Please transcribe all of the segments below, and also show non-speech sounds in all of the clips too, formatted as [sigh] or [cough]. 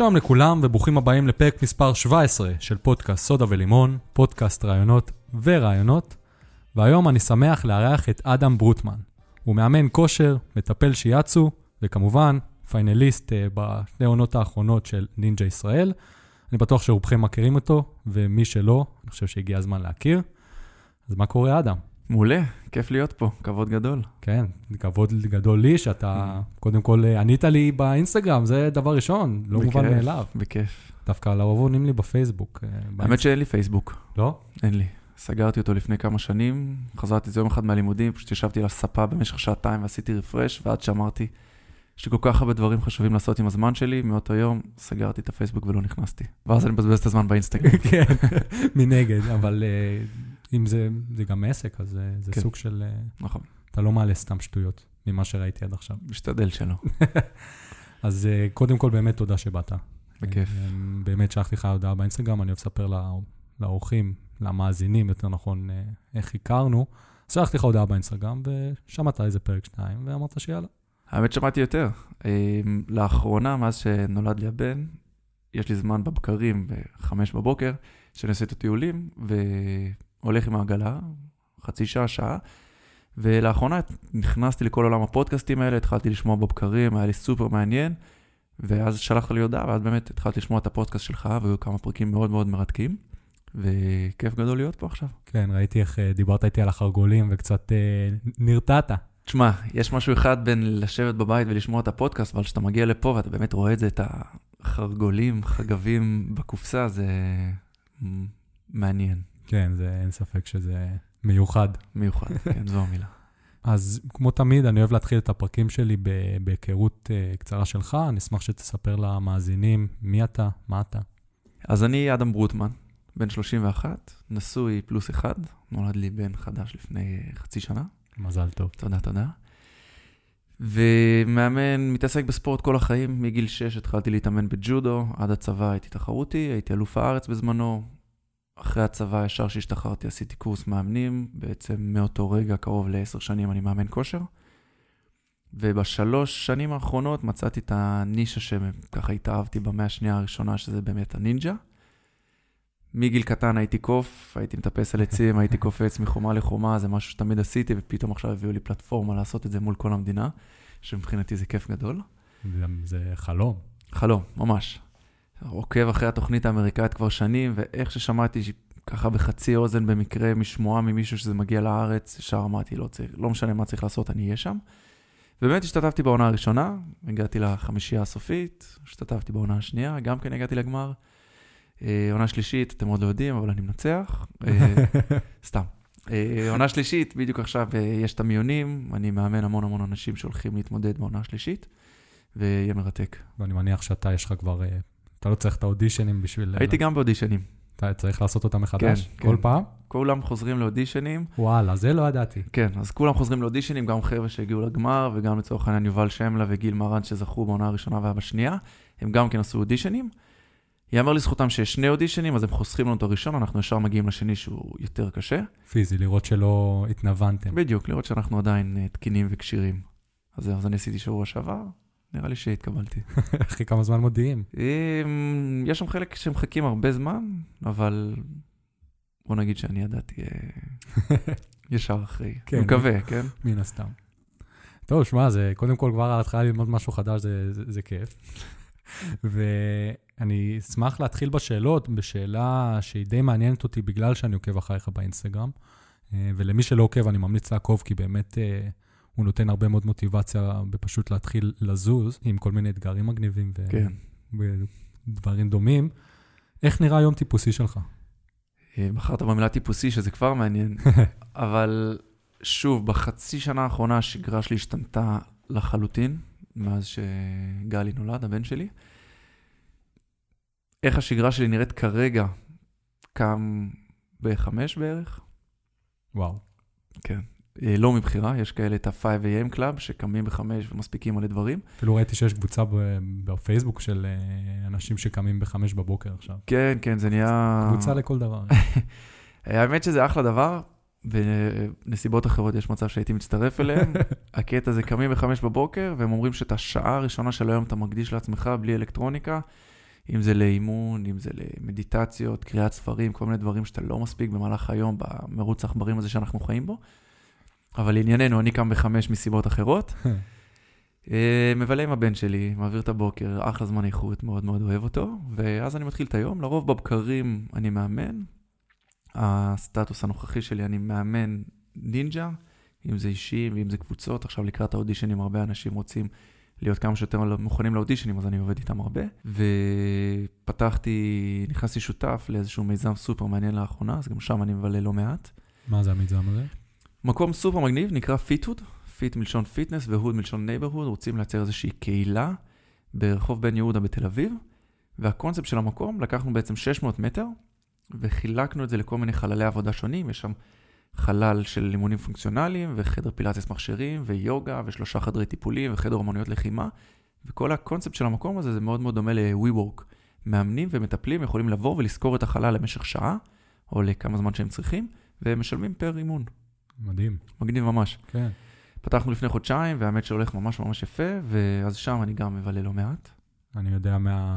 שלום לכולם וברוכים הבאים לפרק מספר 17 של פודקאסט סודה ולימון, פודקאסט ראיונות ורעיונות, והיום אני שמח לארח את אדם ברוטמן. הוא מאמן כושר, מטפל שיאצו, וכמובן, פיינליסט אה, בשתי עונות האחרונות של נינג'ה ישראל. אני בטוח שרובכם מכירים אותו, ומי שלא, אני חושב שהגיע הזמן להכיר. אז מה קורה, אדם? מעולה, כיף להיות פה, כבוד גדול. כן, כבוד גדול לי שאתה, קודם כל, אה, ענית לי באינסטגרם, זה דבר ראשון, לא מובן בכיף, מאליו. בכיף. דווקא לרוב עונים לי בפייסבוק. אה, האמת שאין לי פייסבוק, לא? אין לי. סגרתי אותו לפני כמה שנים, חזרתי איזה יום אחד מהלימודים, פשוט ישבתי על הספה במשך שעתיים ועשיתי רפרש, ועד שאמרתי, יש לי כל כך הרבה דברים חשובים לעשות עם הזמן שלי, מאותו יום סגרתי את הפייסבוק ולא נכנסתי. ואז אני מבזבז את הזמן באינסטגרם. [laughs] כן, מנגד, אבל אה, אם זה, זה גם עסק, אז אה, זה כן. סוג של... אה, נכון, אתה לא מעלה סתם שטויות ממה שראיתי עד עכשיו. [laughs] משתדל שלא. [laughs] אז אה, קודם כל, באמת תודה שבאת. בכיף. אה, באמת שלחתי לך הודעה באינסטגרם, אני אוהב לספר לא- לאורחים, למאזינים, יותר נכון, איך הכרנו. אז שלחתי לך הודעה באינסטגרם, ושמעת איזה פרק שניים, ואמרת שיאללה. האמת שמעתי יותר. לאחרונה, מאז שנולד לי הבן, יש לי זמן בבקרים בחמש בבוקר, שאני עושה את הטיולים, והולך עם העגלה, חצי שעה, שעה. ולאחרונה נכנסתי לכל עולם הפודקאסטים האלה, התחלתי לשמוע בבקרים, היה לי סופר מעניין, ואז שלחת לי הודעה, ואז באמת התחלתי לשמוע את הפודקאסט שלך, והיו כמה פרקים מאוד מאוד מרתקים, וכיף גדול להיות פה עכשיו. כן, ראיתי איך אה, דיברת איתי על החרגולים וקצת אה, נרתעת. תשמע, יש משהו אחד בין לשבת בבית ולשמוע את הפודקאסט, אבל כשאתה מגיע לפה ואתה באמת רואה את זה, את החרגולים, חגבים בקופסה, זה מעניין, כן, זה, אין ספק שזה מיוחד. מיוחד, כן, זו המילה. [laughs] אז כמו תמיד, אני אוהב להתחיל את הפרקים שלי בהיכרות uh, קצרה שלך. אני אשמח שתספר למאזינים מי אתה, מה אתה. אז אני אדם ברוטמן, בן 31, נשוי פלוס אחד, נולד לי בן חדש לפני חצי שנה, מזל טוב. תודה, תודה. ומאמן, מתעסק בספורט כל החיים, מגיל 6 התחלתי להתאמן בג'ודו, עד הצבא הייתי תחרותי, הייתי אלוף הארץ בזמנו. אחרי הצבא, ישר שהשתחררתי, עשיתי קורס מאמנים, בעצם מאותו רגע, קרוב לעשר שנים, אני מאמן כושר. ובשלוש שנים האחרונות מצאתי את הנישה שככה התאהבתי במאה השנייה הראשונה, שזה באמת הנינג'ה. מגיל קטן הייתי קוף, הייתי מטפס על עצים, הייתי קופץ מחומה לחומה, זה משהו שתמיד עשיתי, ופתאום עכשיו הביאו לי פלטפורמה לעשות את זה מול כל המדינה, שמבחינתי זה כיף גדול. זה, חלום. חלום, ממש. עוקב אחרי התוכנית האמריקאית כבר שנים, ואיך ששמעתי ככה בחצי אוזן במקרה משמועה ממישהו שזה מגיע לארץ, ישר אמרתי, לא, צריך, לא משנה מה צריך לעשות, אני אהיה שם. ובאמת השתתפתי בעונה הראשונה, הגעתי לחמישייה הסופית, השתתפתי בעונה השנייה, גם כן הגעתי לגמר. אה, עונה שלישית, אתם עוד לא יודעים, אבל אני מנצח. אה, [laughs] סתם. אה, עונה שלישית, בדיוק עכשיו יש את המיונים, אני מאמן המון המון אנשים שהולכים להתמודד בעונה השלישית, ויהיה מרתק. ואני מניח שאתה, יש לך כבר... אה, אתה לא צריך את האודישנים בשביל... הייתי גם באודישנים. אתה צריך לעשות אותם מחדש? כן, כל כן. פעם? כולם חוזרים לאודישנים. וואלה, זה לא ידעתי. כן, אז כולם חוזרים לאודישנים, גם חבר'ה שהגיעו לגמר, וגם לצורך העניין יובל שמלה וגיל מרן שזכו בעונה הראשונה והבשנייה, הם גם כן עשו אודישנים. יאמר לזכותם שיש שני אודישנים, אז הם חוסכים לנו את הראשון, אנחנו ישר מגיעים לשני שהוא יותר קשה. פיזי, לראות שלא התנוונתם. בדיוק, לראות שאנחנו עדיין אה, תקינים וכשירים. אז אז אני עשיתי שבוע שעבר, נראה לי שהתקבלתי. [laughs] אחרי כמה זמן מודיעים. אמ, יש שם חלק שמחכים הרבה זמן, אבל בוא נגיד שאני ידעתי אה, [laughs] ישר אחרי. כן. אני מקווה, כן? מן הסתם. טוב, שמע, זה קודם כל כבר ההתחלה ללמוד משהו חדש, זה, זה, זה כיף. [laughs] ואני אשמח להתחיל בשאלות, בשאלה שהיא די מעניינת אותי בגלל שאני עוקב אחריך באינסטגרם. אה, ולמי שלא עוקב, אני ממליץ לעקוב, כי באמת אה, הוא נותן הרבה מאוד מוטיבציה בפשוט להתחיל לזוז עם כל מיני אתגרים מגניבים ו- כן. ודברים דומים. איך נראה יום טיפוסי שלך? אה, בחרת במילה טיפוסי, שזה כבר מעניין, [laughs] אבל שוב, בחצי שנה האחרונה השגרה שלי השתנתה לחלוטין, מאז שגלי נולד, הבן שלי. איך השגרה שלי נראית כרגע, קם בחמש בערך? וואו. כן. אה, לא מבחירה, יש כאלה את ה-5am Club שקמים בחמש ומספיקים מלא דברים. אפילו ראיתי שיש קבוצה בפייסבוק של אה, אנשים שקמים בחמש בבוקר עכשיו. כן, כן, זה נהיה... קבוצה לכל דבר. [laughs] האמת שזה אחלה דבר, בנסיבות אחרות יש מצב שהייתי מצטרף אליהם. [laughs] הקטע זה קמים בחמש בבוקר, והם אומרים שאת השעה הראשונה של היום אתה מקדיש לעצמך בלי אלקטרוניקה, אם זה לאימון, אם זה למדיטציות, קריאת ספרים, כל מיני דברים שאתה לא מספיק במהלך היום במרוץ העכברים הזה שאנחנו חיים בו. אבל לענייננו, אני קם בחמש מסיבות אחרות. [laughs] אה, מבלה עם הבן שלי, מעביר את הבוקר, אחלה זמן איכות, מאוד מאוד אוהב אותו, ואז אני מתחיל את היום. לרוב בבקרים אני מאמן. הסטטוס הנוכחי שלי, אני מאמן נינג'ה, אם זה אישי ואם זה קבוצות. עכשיו לקראת האודישנים הרבה אנשים רוצים להיות כמה שיותר מוכנים לאודישנים, אז אני עובד איתם הרבה. ופתחתי, נכנסתי שותף לאיזשהו מיזם סופר מעניין לאחרונה, אז גם שם אני מבלה לא מעט. מה זה המיזם הזה? מקום סופר מגניב, נקרא FitHood. fit מלשון fitness ו hood מלשון neighborhood, רוצים לייצר איזושהי קהילה ברחוב בן יהודה בתל אביב, והקונספט של המקום, לקחנו בעצם 600 מטר, וחילקנו את זה לכל מיני חללי עבודה שונים, יש שם חלל של אימונים פונקציונליים, וחדר פילאטיס מכשירים, ויוגה, ושלושה חדרי טיפולים, וחדר אמנויות לחימה, וכל הקונספט של המקום הזה זה מאוד מאוד דומה ל-WeWork. מאמנים ומטפלים יכולים לבוא ולשכור את החלל למשך שעה, או לכמה זמן שהם צריכים, והם משלמים פר אימון. מדהים. מגניב ממש. כן. פתחנו לפני חודשיים, והאמת שהולך ממש ממש יפה, ואז שם אני גם מבלה לא מעט. אני יודע מה...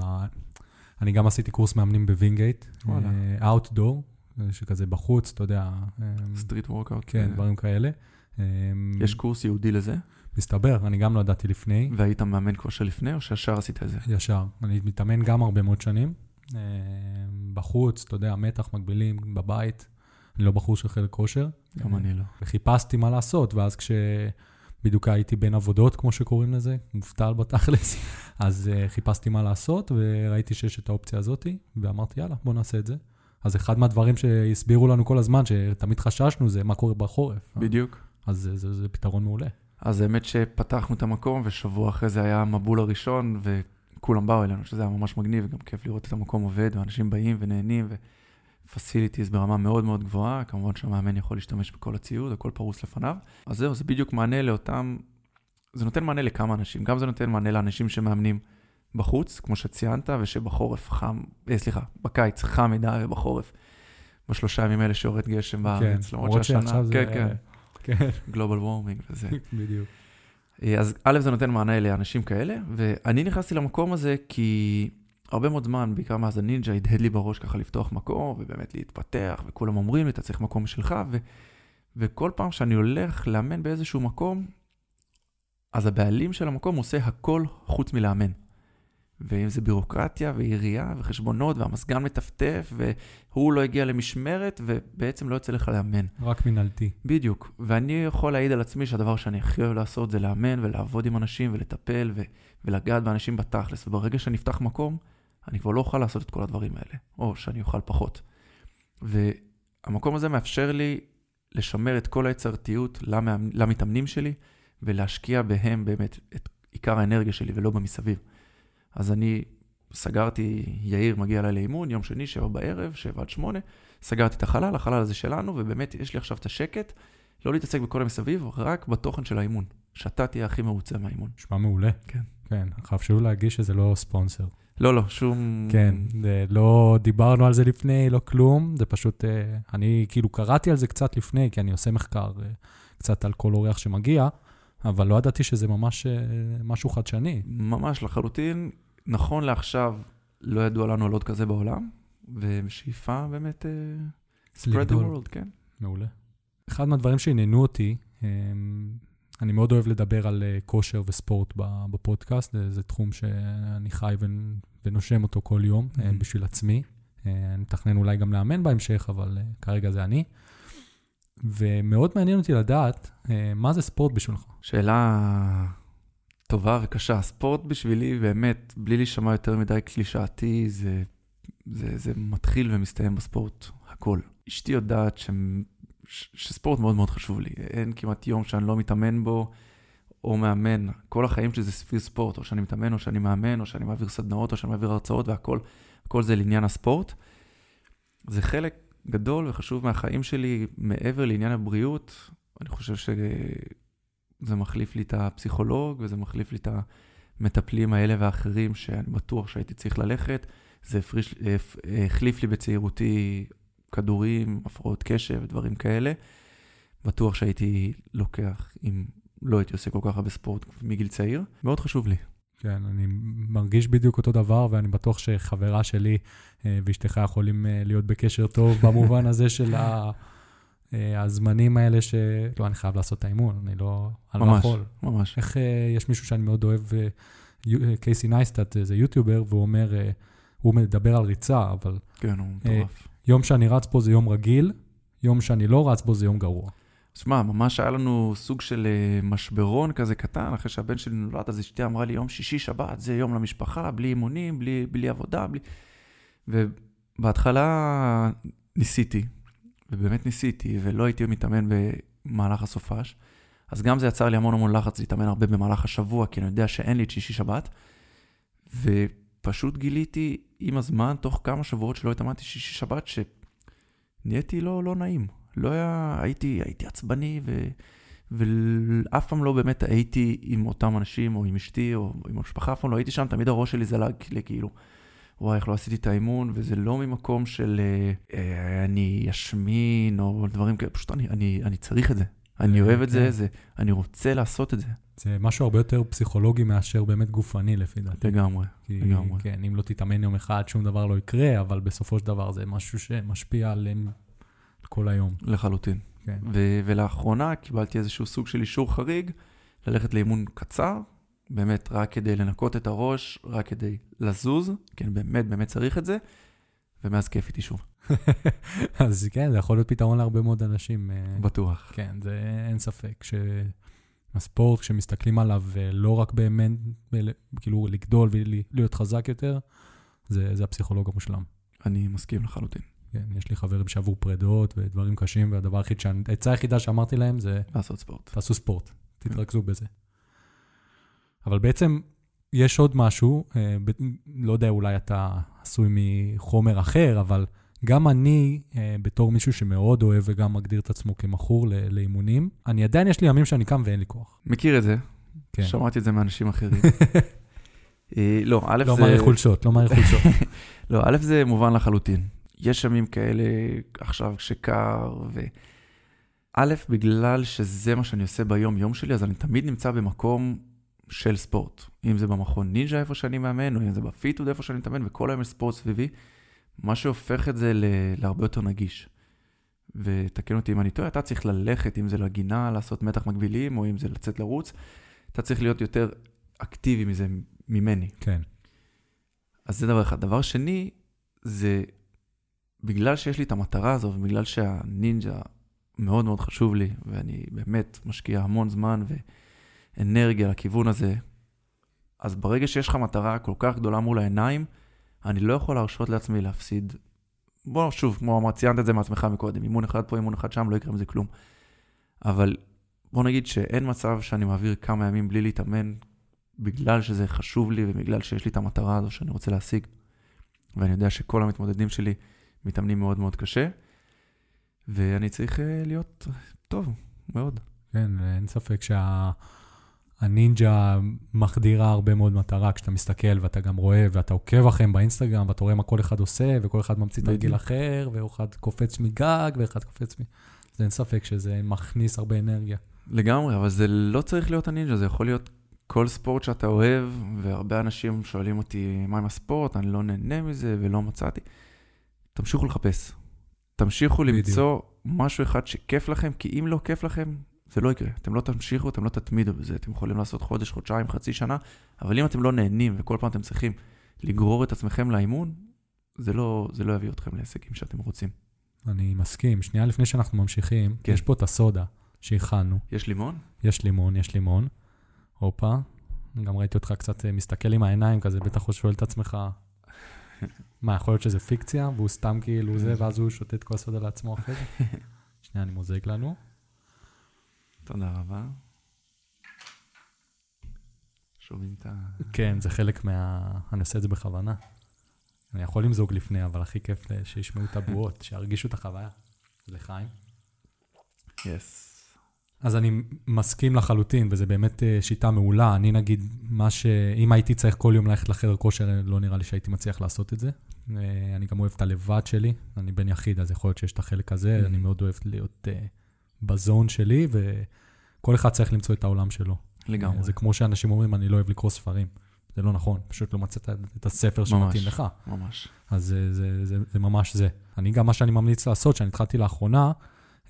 אני גם עשיתי קורס מאמנים בווינגייט, וואלה. outdoor, שכזה בחוץ, אתה יודע. אה, street workout. כן, דברים כאלה. אה, יש קורס ייעודי לזה, מסתבר, אני גם לא ידעתי לפני, והיית מאמן כושר לפני, או שישר עשית את זה? ישר. אני מתאמן גם הרבה מאוד שנים. אה, בחוץ, אתה יודע, מתח, מקבילים, בבית. אני לא בחור של חדר כושר. גם אני לא. וחיפשתי מה לעשות, ואז כשבדיוק הייתי בין עבודות, כמו שקוראים לזה, מובטל בתכלס, [laughs] אז uh, חיפשתי מה לעשות, וראיתי שיש את האופציה הזאתי, ואמרתי, יאללה, בוא נעשה את זה. אז אחד מהדברים שהסבירו לנו כל הזמן, שתמיד חששנו, זה מה קורה בחורף. בדיוק. אז זה, זה, זה פתרון מעולה. אז האמת שפתחנו את המקום, ושבוע אחרי זה היה המבול הראשון, וכולם באו אלינו, שזה היה ממש מגניב, גם כיף לראות את המקום עובד, ואנשים באים ונהנים, ופסיליטיז ברמה מאוד מאוד גבוהה, כמובן שהמאמן יכול להשתמש בכל הציוד, הכל פרוס לפניו. אז זהו, זה בדיוק מענה לאותם, זה נותן מענה לכמה אנשים, גם זה נותן מענה לאנשים שמאמנים בחוץ, כמו שציינת, ושבחורף חם, אה, סליחה, בקיץ חם מדי ובחורף, בשלושה ימים האלה שיורד גשם בארץ, למרות שהשנה, שעכשיו זה... כן, כן, כן, גלובל וורמינג וזה. [laughs] בדיוק. אה, אז א', זה נותן מענה לאנשים כאלה, ואני נכנסתי למקום הזה כי הרבה מאוד זמן, בעיקר מאז הנינג'ה, הדהד לי בראש ככה לפתוח מקום, ובאמת להתפתח, וכולם אומרים לי, אתה צריך מקום משלך, ו... וכל פעם שאני הולך לאמן באיזשהו מקום, אז הבעלים של המקום עושה הכל חוץ מלאמן. ואם זה בירוקרטיה ועירייה וחשבונות והמזגן מטפטף והוא לא הגיע למשמרת ובעצם לא יוצא לך לאמן. רק מנהלתי. בדיוק. ואני יכול להעיד על עצמי שהדבר שאני הכי אוהב לעשות זה לאמן ולעבוד עם אנשים ולטפל ו- ולגעת באנשים בתכלס. וברגע שנפתח מקום, אני כבר לא אוכל לעשות את כל הדברים האלה, או שאני אוכל פחות. והמקום הזה מאפשר לי לשמר את כל היצירתיות למאמ- למתאמנים שלי ולהשקיע בהם באמת את עיקר האנרגיה שלי ולא במסביב. אז אני סגרתי, יאיר מגיע אליי לאימון, יום שני, שבע בערב, שבע עד שמונה, סגרתי את החלל, החלל הזה שלנו, ובאמת יש לי עכשיו את השקט, לא להתעסק בכל המסביב, רק בתוכן של האימון. שאתה תהיה הכי מרוצה מהאימון. נשמע מעולה. כן. כן, חשוב להגיד שזה לא ספונסר. לא, לא, שום... כן, לא דיברנו על זה לפני, לא כלום, זה פשוט, אה, אני כאילו קראתי על זה קצת לפני, כי אני עושה מחקר אה, קצת על כל אורח שמגיע, אבל לא ידעתי שזה ממש אה, משהו חדשני. ממש לחלוטין. נכון לעכשיו, לא ידוע לנו על עוד כזה בעולם, ובשאיפה באמת... uh, spread the world, כן. מעולה. אחד מהדברים שעניינו אותי, אה, אני מאוד אוהב לדבר על אה, כושר וספורט בפודקאסט, זה, זה תחום שאני חי ונ- ונושם אותו כל יום אה, Mhm. בשביל עצמי. אה, אני מתכנן אולי גם לאמן בהמשך, אבל כרגע זה אני. ומאוד מעניין אותי לדעת מה זה ספורט בשבילך. שאלה טובה וקשה. ספורט בשבילי, באמת, בלי להישמע יותר מדי קלישאתי, זה, זה, זה מתחיל ומסתיים בספורט, הכל. אשתי יודעת שספורט מאוד מאוד חשוב לי. אין כמעט יום שאני לא מתאמן בו, או מאמן. כל החיים שלי זה סביב ספורט, או שאני מתאמן, או שאני מאמן, או שאני מעביר סדנאות, או שאני מעביר הרצאות, והכל הכל זה לעניין הספורט. זה חלק גדול וחשוב מהחיים שלי, מעבר לעניין הבריאות. אני חושב ש... זה מחליף לי את הפסיכולוג, וזה מחליף לי את המטפלים האלה והאחרים, שאני בטוח שהייתי צריך ללכת. זה הפריש, הפ- החליף לי בצעירותי כדורים, הפרעות קשב ודברים כאלה. בטוח שהייתי לוקח, אם לא הייתי עושה כל כך הרבה ספורט מגיל צעיר. מאוד חשוב לי. כן, אני מרגיש בדיוק אותו דבר, ואני בטוח שחברה שלי אה, ואשתך יכולים אה, להיות בקשר טוב במובן הזה של ה... אה, הזמנים האלה ש... לא, אני חייב לעשות את האימון, אני לא... אני לא ממש, יכול. ממש. איך יש מישהו שאני מאוד אוהב, קייסי נייסטאט, זה יוטיובר, והוא אומר, הוא מדבר על ריצה, אבל כן, הוא מטורף. יום שאני רץ בו זה יום רגיל, יום שאני לא רץ בו זה יום גרוע. שמע, ממש היה לנו סוג של אה, משברון כזה קטן, אחרי שהבן שלי נולד, אז אשתי אמרה לי, יום שישי, שבת, זה יום למשפחה, בלי אימונים, בלי, בלי עבודה, בלי... ובהתחלה ניסיתי, ובאמת ניסיתי, ולא הייתי מתאמן במהלך הסופש. אז גם זה יצר לי המון המון לחץ להתאמן הרבה במהלך השבוע, כי אני יודע שאין לי את שישי שבת. ופשוט גיליתי עם הזמן, תוך כמה שבועות שלא התאמנתי שישי שבת, שנהייתי לא, לא נעים. לא היה, הייתי, הייתי עצבני, ו, ואף פעם לא באמת הייתי עם אותם אנשים, או עם אשתי, או עם המשפחה, אף פעם לא הייתי שם, תמיד הראש שלי זלג לכאילו, וואי, איך לא עשיתי את האימון, וזה לא ממקום של אה, אה, אני אשמין, או דברים כאלה, פשוט אני, אני, אני צריך את זה. אני אה, אוהב את כן. זה, זה, אני רוצה לעשות את זה. זה משהו הרבה יותר פסיכולוגי מאשר באמת גופני, לפי דעתי. לגמרי. כי, לגמרי. כן, אם לא תתאמן יום אחד, שום דבר לא יקרה, אבל בסופו של דבר זה משהו שמשפיע על כל היום. לחלוטין. כן. ו- ולאחרונה קיבלתי איזשהו סוג של אישור חריג, ללכת לאימון קצר, באמת רק כדי לנקות את הראש, רק כדי לזוז, אני באמת באמת צריך את זה, ומאז כיף איתי שוב. [laughs] אז כן, זה יכול להיות פתרון להרבה מאוד אנשים. אה, בטוח. כן, זה אין ספק. שהספורט, כשמסתכלים עליו, אה, לא רק באמת, כאילו, לגדול ולהיות חזק יותר, זה, זה הפסיכולוג המושלם. אני מסכים לחלוטין. כן, יש לי חברים שעברו פרדות ודברים קשים, והדבר היחיד, העצה היחידה שאמרתי להם זה, לעשות ספורט. תעשו ספורט, תתרכזו בזה. אבל בעצם יש עוד משהו, אה, לא יודע, אולי אתה עשוי מחומר אחר, אבל גם אני, אה, בתור מישהו שמאוד אוהב וגם מגדיר את עצמו כמכור לאימונים, אני עדיין, יש לי ימים שאני קם ואין לי כוח. מכיר את זה, כן. שמעתי את זה מאנשים אחרים. [laughs] אה, לא, א' לא זה... מעריך חולשות, לא מעריך חולשות. [laughs] לא, א' זה מובן לחלוטין. יש ימים כאלה עכשיו שקר, ו... א', בגלל שזה מה שאני עושה ביום-יום שלי, אז אני תמיד נמצא במקום של ספורט. אם זה במכון נינג'ה איפה שאני מאמן, או אם זה בפיטוד איפה שאני מתאמן, וכל היום יש ספורט סביבי, מה שהופך את זה ל... להרבה יותר נגיש. ותקן אותי אם אני טועה, אתה צריך ללכת, אם זה לגינה, לעשות מתח מקבילים, או אם זה לצאת לרוץ, אתה צריך להיות יותר אקטיבי מזה ממני. כן, אז זה דבר אחד. דבר שני, זה בגלל שיש לי את המטרה הזו, ובגלל שהנינג'ה מאוד מאוד חשוב לי, ואני באמת משקיע המון זמן ואנרגיה לכיוון הזה, אז ברגע שיש לך מטרה כל כך גדולה מול העיניים, אני לא יכול להרשות לעצמי להפסיד. בוא, שוב, כמו אמרת, ציינת את זה מעצמך מקודם, אימון אחד פה, אימון אחד שם, לא יקרה עם זה כלום. אבל בוא נגיד שאין מצב שאני מעביר כמה ימים בלי להתאמן, בגלל שזה חשוב לי ובגלל שיש לי את המטרה הזו שאני רוצה להשיג. ואני יודע שכל המתמודדים שלי מתאמנים מאוד מאוד קשה, ואני צריך אה, להיות טוב, מאוד. כן, אין ספק שהנינג'ה מחדירה הרבה מאוד מטרה כשאתה מסתכל ואתה גם רואה ואתה עוקב אחריהם באינסטגרם ואתה רואה מה כל אחד עושה וכל אחד ממציא תרגיל בדיוק. אחר ואחד קופץ מגג ואחד קופץ מ... אז אין ספק שזה מכניס הרבה אנרגיה. לגמרי, אבל זה לא צריך להיות הנינג'ה, זה יכול להיות כל ספורט שאתה אוהב, והרבה אנשים שואלים אותי, מה עם הספורט? אני לא נהנה מזה ולא מצאתי. תמשיכו לחפש. תמשיכו בדיוק. למצוא משהו אחד שכיף לכם, כי אם לא כיף לכם, זה לא יקרה. אתם לא תמשיכו, אתם לא תתמידו בזה. אתם יכולים לעשות חודש, חודשיים, חצי שנה, אבל אם אתם לא נהנים וכל פעם אתם צריכים לגרור את עצמכם לאימון, זה לא, זה לא יביא אתכם להישגים שאתם רוצים. אני מסכים. שנייה לפני שאנחנו ממשיכים, כן. יש פה את הסודה שהכנו. יש לימון? יש לימון, יש לימון. הופה. גם ראיתי אותך קצת אה, מסתכל עם העיניים כזה, בטח הוא שואל את עצמך, [laughs] מה, יכול להיות שזה פיקציה, והוא סתם כאילו זה, ואז הוא שותה את כל הסודה לעצמו אחרי זה? [laughs] שנייה, אני מוזג לנו. תודה רבה. שומעים את ה... כן, זה חלק מה... אני עושה את זה בכוונה. אני יכול למזוג לפני, אבל הכי כיף שישמעו את הבועות, [laughs] שירגישו את החוויה. לחיים. יס. אז אני מסכים לחלוטין, וזו באמת אה, שיטה מעולה. אני נגיד, מה ש... אם הייתי צריך כל יום ללכת לחדר כושר, לא נראה לי שהייתי מצליח לעשות את זה. אה, אני גם אוהב את הלבד שלי, אני בן יחיד, אז יכול להיות שיש את החלק הזה, Mhm. אני מאוד אוהב להיות uh, בזון שלי, וכל אחד צריך למצוא את העולם שלו. לגמרי. אה, זה כמו שאנשים אומרים, אני לא אוהב לקרוא ספרים. זה לא נכון, פשוט לא מצאת את הספר. שמתאים לך. ממש. אז זה, זה, זה, זה ממש זה. אני גם, מה שאני ממליץ לעשות, שאני התחלתי לאחרונה,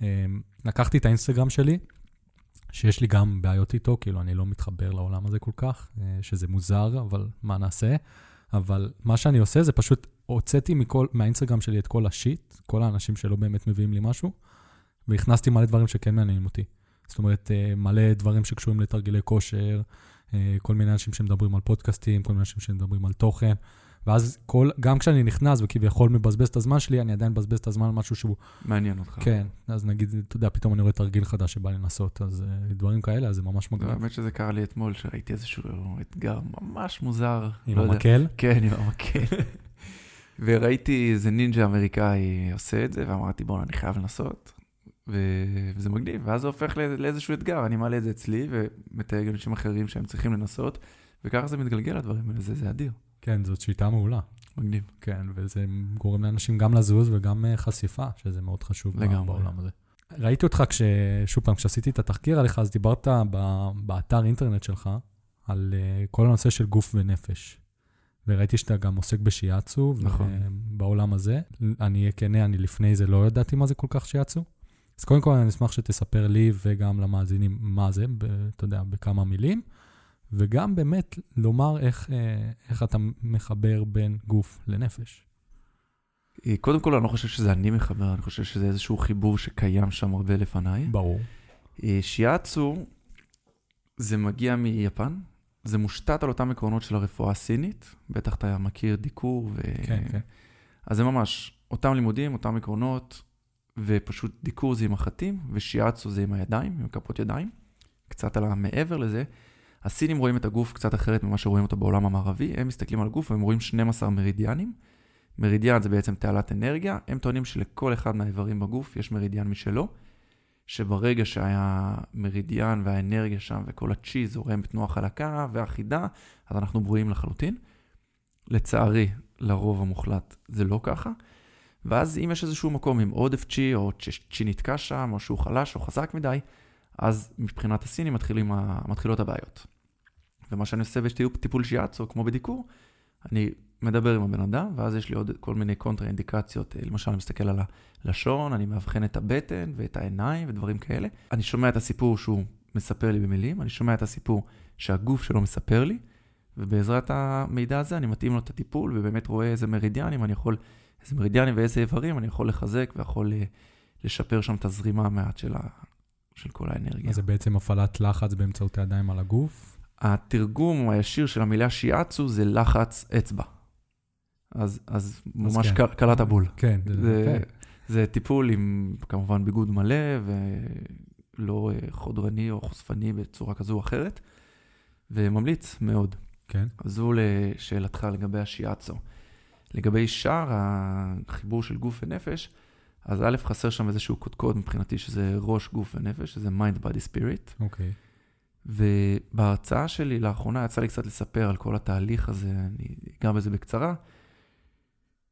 אה, לקחתי את האינסטגרם שלי, שיש לי גם בעיות איתו, כאילו אני לא מתחבר לעולם הזה כל כך, אה, שזה מוזר, אבל מה נעשה? אבל מה שאני עושה זה פשוט הוצאתי מכל, מהאינסטגרם שלי את כל השיט, כל האנשים שלא באמת מביאים לי משהו, והכנסתי מלא דברים שכן מעניינים אותי. זאת אומרת, אה, מלא דברים שקשורים לתרגילי כושר, אה, כל מיני אנשים שמדברים על פודקאסטים, כל מיני אנשים שמדברים על תוכן. ואז כל, גם כשאני נכנס וכביכול מבזבז את הזמן שלי, אני עדיין מבזבז את הזמן על משהו שהוא, מעניין אותך. כן, אז נגיד, אתה יודע, פתאום אני רואה תרגיל חדש שבא לי לנסות, אז uh, דברים כאלה, אז זה ממש מגניב. האמת שזה קרה לי אתמול, שראיתי איזשהו אתגר ממש מוזר. עם לא יודע. המקל? כן, עם המקל. [laughs] וראיתי איזה נינג'ה אמריקאי עושה את זה, ואמרתי, בוא'נה, אני חייב לנסות. ו- וזה מגניב, ואז זה הופך לא- לאיזשהו אתגר, אני מעלה את זה אצלי, ומתייג אנשים אחרים שהם צריכים לנסות, וככה זה מתגלגל הדברים האלה, זה, זה אדיר. כן, זאת שיטה מעולה. מגניב. כן, וזה גורם לאנשים גם לזוז וגם uh, חשיפה, שזה מאוד חשוב לגמרי. בעולם הזה. ראיתי אותך כש... שוב פעם, כשעשיתי את התחקיר עליך, אז דיברת ב... באתר אינטרנט שלך על uh, כל הנושא של גוף ונפש. וראיתי שאתה גם עוסק בשיאצו, נכון. בעולם הזה. אני אהיה כנה, אני לפני זה לא ידעתי מה זה כל כך שיאצו. אז קודם כל אני אשמח שתספר לי וגם למאזינים מה זה, ב, אתה יודע, בכמה מילים, וגם באמת לומר איך, אה, איך אתה מחבר בין גוף לנפש. אה, קודם כל, אני לא חושב שזה אני מחבר, אני חושב שזה איזשהו חיבור שקיים שם הרבה לפניי. ברור. אה, שיאצו, זה מגיע מיפן, זה מושתת על אותם עקרונות של הרפואה הסינית, בטח אתה מכיר דיקור ו... כן, כן. אז זה ממש אותם לימודים, אותם עקרונות, ופשוט דיקור זה עם החטים, ושיאצו זה עם הידיים, עם כפות ידיים. קצת על המעבר לזה, הסינים רואים את הגוף קצת אחרת ממה שרואים אותו בעולם המערבי, הם מסתכלים על הגוף והם רואים 12 מרידיאנים. מרידיאן זה בעצם תעלת אנרגיה, הם טוענים שלכל אחד מהאיברים בגוף יש מרידיאן משלו, שברגע שהיה מרידיאן והאנרגיה שם וכל הצ'י זורם בתנועה חלקה ואחידה, אז אנחנו ברואים לחלוטין. לצערי, לרוב המוחלט זה לא ככה. ואז אם יש איזשהו מקום עם עודף צ'י, או צ'י נתקע שם, או שהוא חלש או חזק מדי, אז מבחינת הסינים מתחילים, מתחילות הבעיות. ומה שאני עושה בטיפול שיאצו, כמו בדיקור, אני מדבר עם הבן אדם, ואז יש לי עוד כל מיני קונטרה אינדיקציות, למשל אני מסתכל על הלשון, אני מאבחן את הבטן ואת העיניים ודברים כאלה. אני שומע את הסיפור שהוא מספר לי במילים, אני שומע את הסיפור שהגוף שלו מספר לי, ובעזרת המידע הזה אני מתאים לו את הטיפול, ובאמת רואה איזה מרידיאנים אני יכול, איזה מרידיאנים ואיזה איברים אני יכול לחזק ויכול אה, לשפר שם את הזרימה מעט של, ה, של כל האנרגיה. אז זה בעצם הפעלת לחץ באמצעות הידיים על הגוף. התרגום הישיר של המילה שיאצו זה לחץ אצבע. אז, אז ממש כן. קל- קלעת בול. כן, זה, זה, כן. זה טיפול עם כמובן ביגוד מלא ולא אה, חודרני או חושפני בצורה כזו או אחרת, וממליץ מאוד. כן. זו לשאלתך לגבי השיאצו. לגבי שאר החיבור של גוף ונפש, אז א', חסר שם איזשהו קודקוד מבחינתי, שזה ראש, גוף ונפש, שזה mind, body, spirit. אוקיי. ובהרצאה שלי לאחרונה יצא לי קצת לספר על כל התהליך הזה, אני אגע בזה בקצרה.